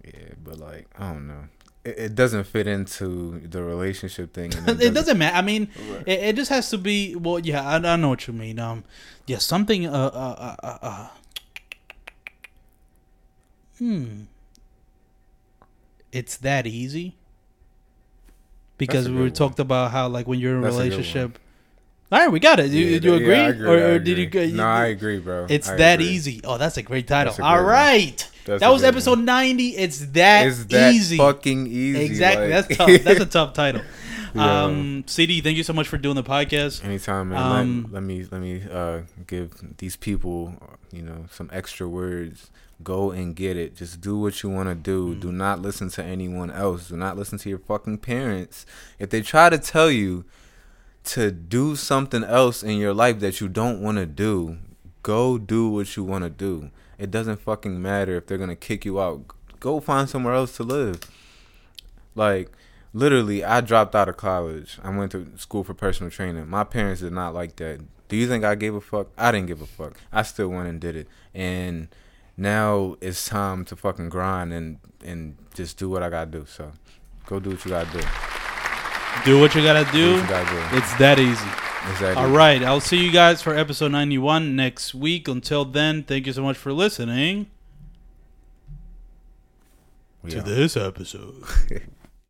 B: yeah, but like I don't know. It, it doesn't fit into the relationship thing.
A: it doesn't matter. I mean, it, it just has to be. Well, yeah, I, I know what you mean. Um, yeah, something. Uh, uh, uh, uh, uh. Hmm. It's that easy. Because we were talked about how, like, when you're in a
B: That's a
A: relationship. All right, we got it. You,
B: Yeah,
A: you agree?
B: yeah, I
A: or, or did you?
B: agree.
A: go-
B: No, I agree, bro.
A: It's
B: I
A: that
B: agree.
A: easy. Oh, that's a great title.
B: A
A: All
B: one.
A: that was episode
B: one.
A: 90. It's that,
B: It's that
A: easy.
B: fucking easy.
A: exactly.
B: like-
A: That's tough. That's a tough title.
B: Yeah.
A: Um, Sidi, thank you so much for doing the podcast.
B: Anytime, man.
A: Um,
B: let, let me let me uh, give these people, you know, some extra words. Go and get it. Just do what you want to do.
A: Mm.
B: Do not listen to anyone else. Do not listen to your fucking parents. If they try to tell you to do something else in your life that you don't want to do, go do what you want to do. It doesn't fucking matter if they're gonna kick you out. Go find somewhere else to live. Like literally, I dropped out of college. I went to school for personal training. My parents did not like that. Do you think I gave a fuck? I didn't give a fuck. I still went and did it. And now it's time to fucking grind and and just do what I gotta do. So go do what you gotta do.
A: Do what you gotta
B: Do
A: do.
B: you gotta do.
A: It's that easy.
B: Exactly.
A: All right. I'll see you guys for episode 91 next week. Until then, thank you so much for listening
B: We
A: to this episode.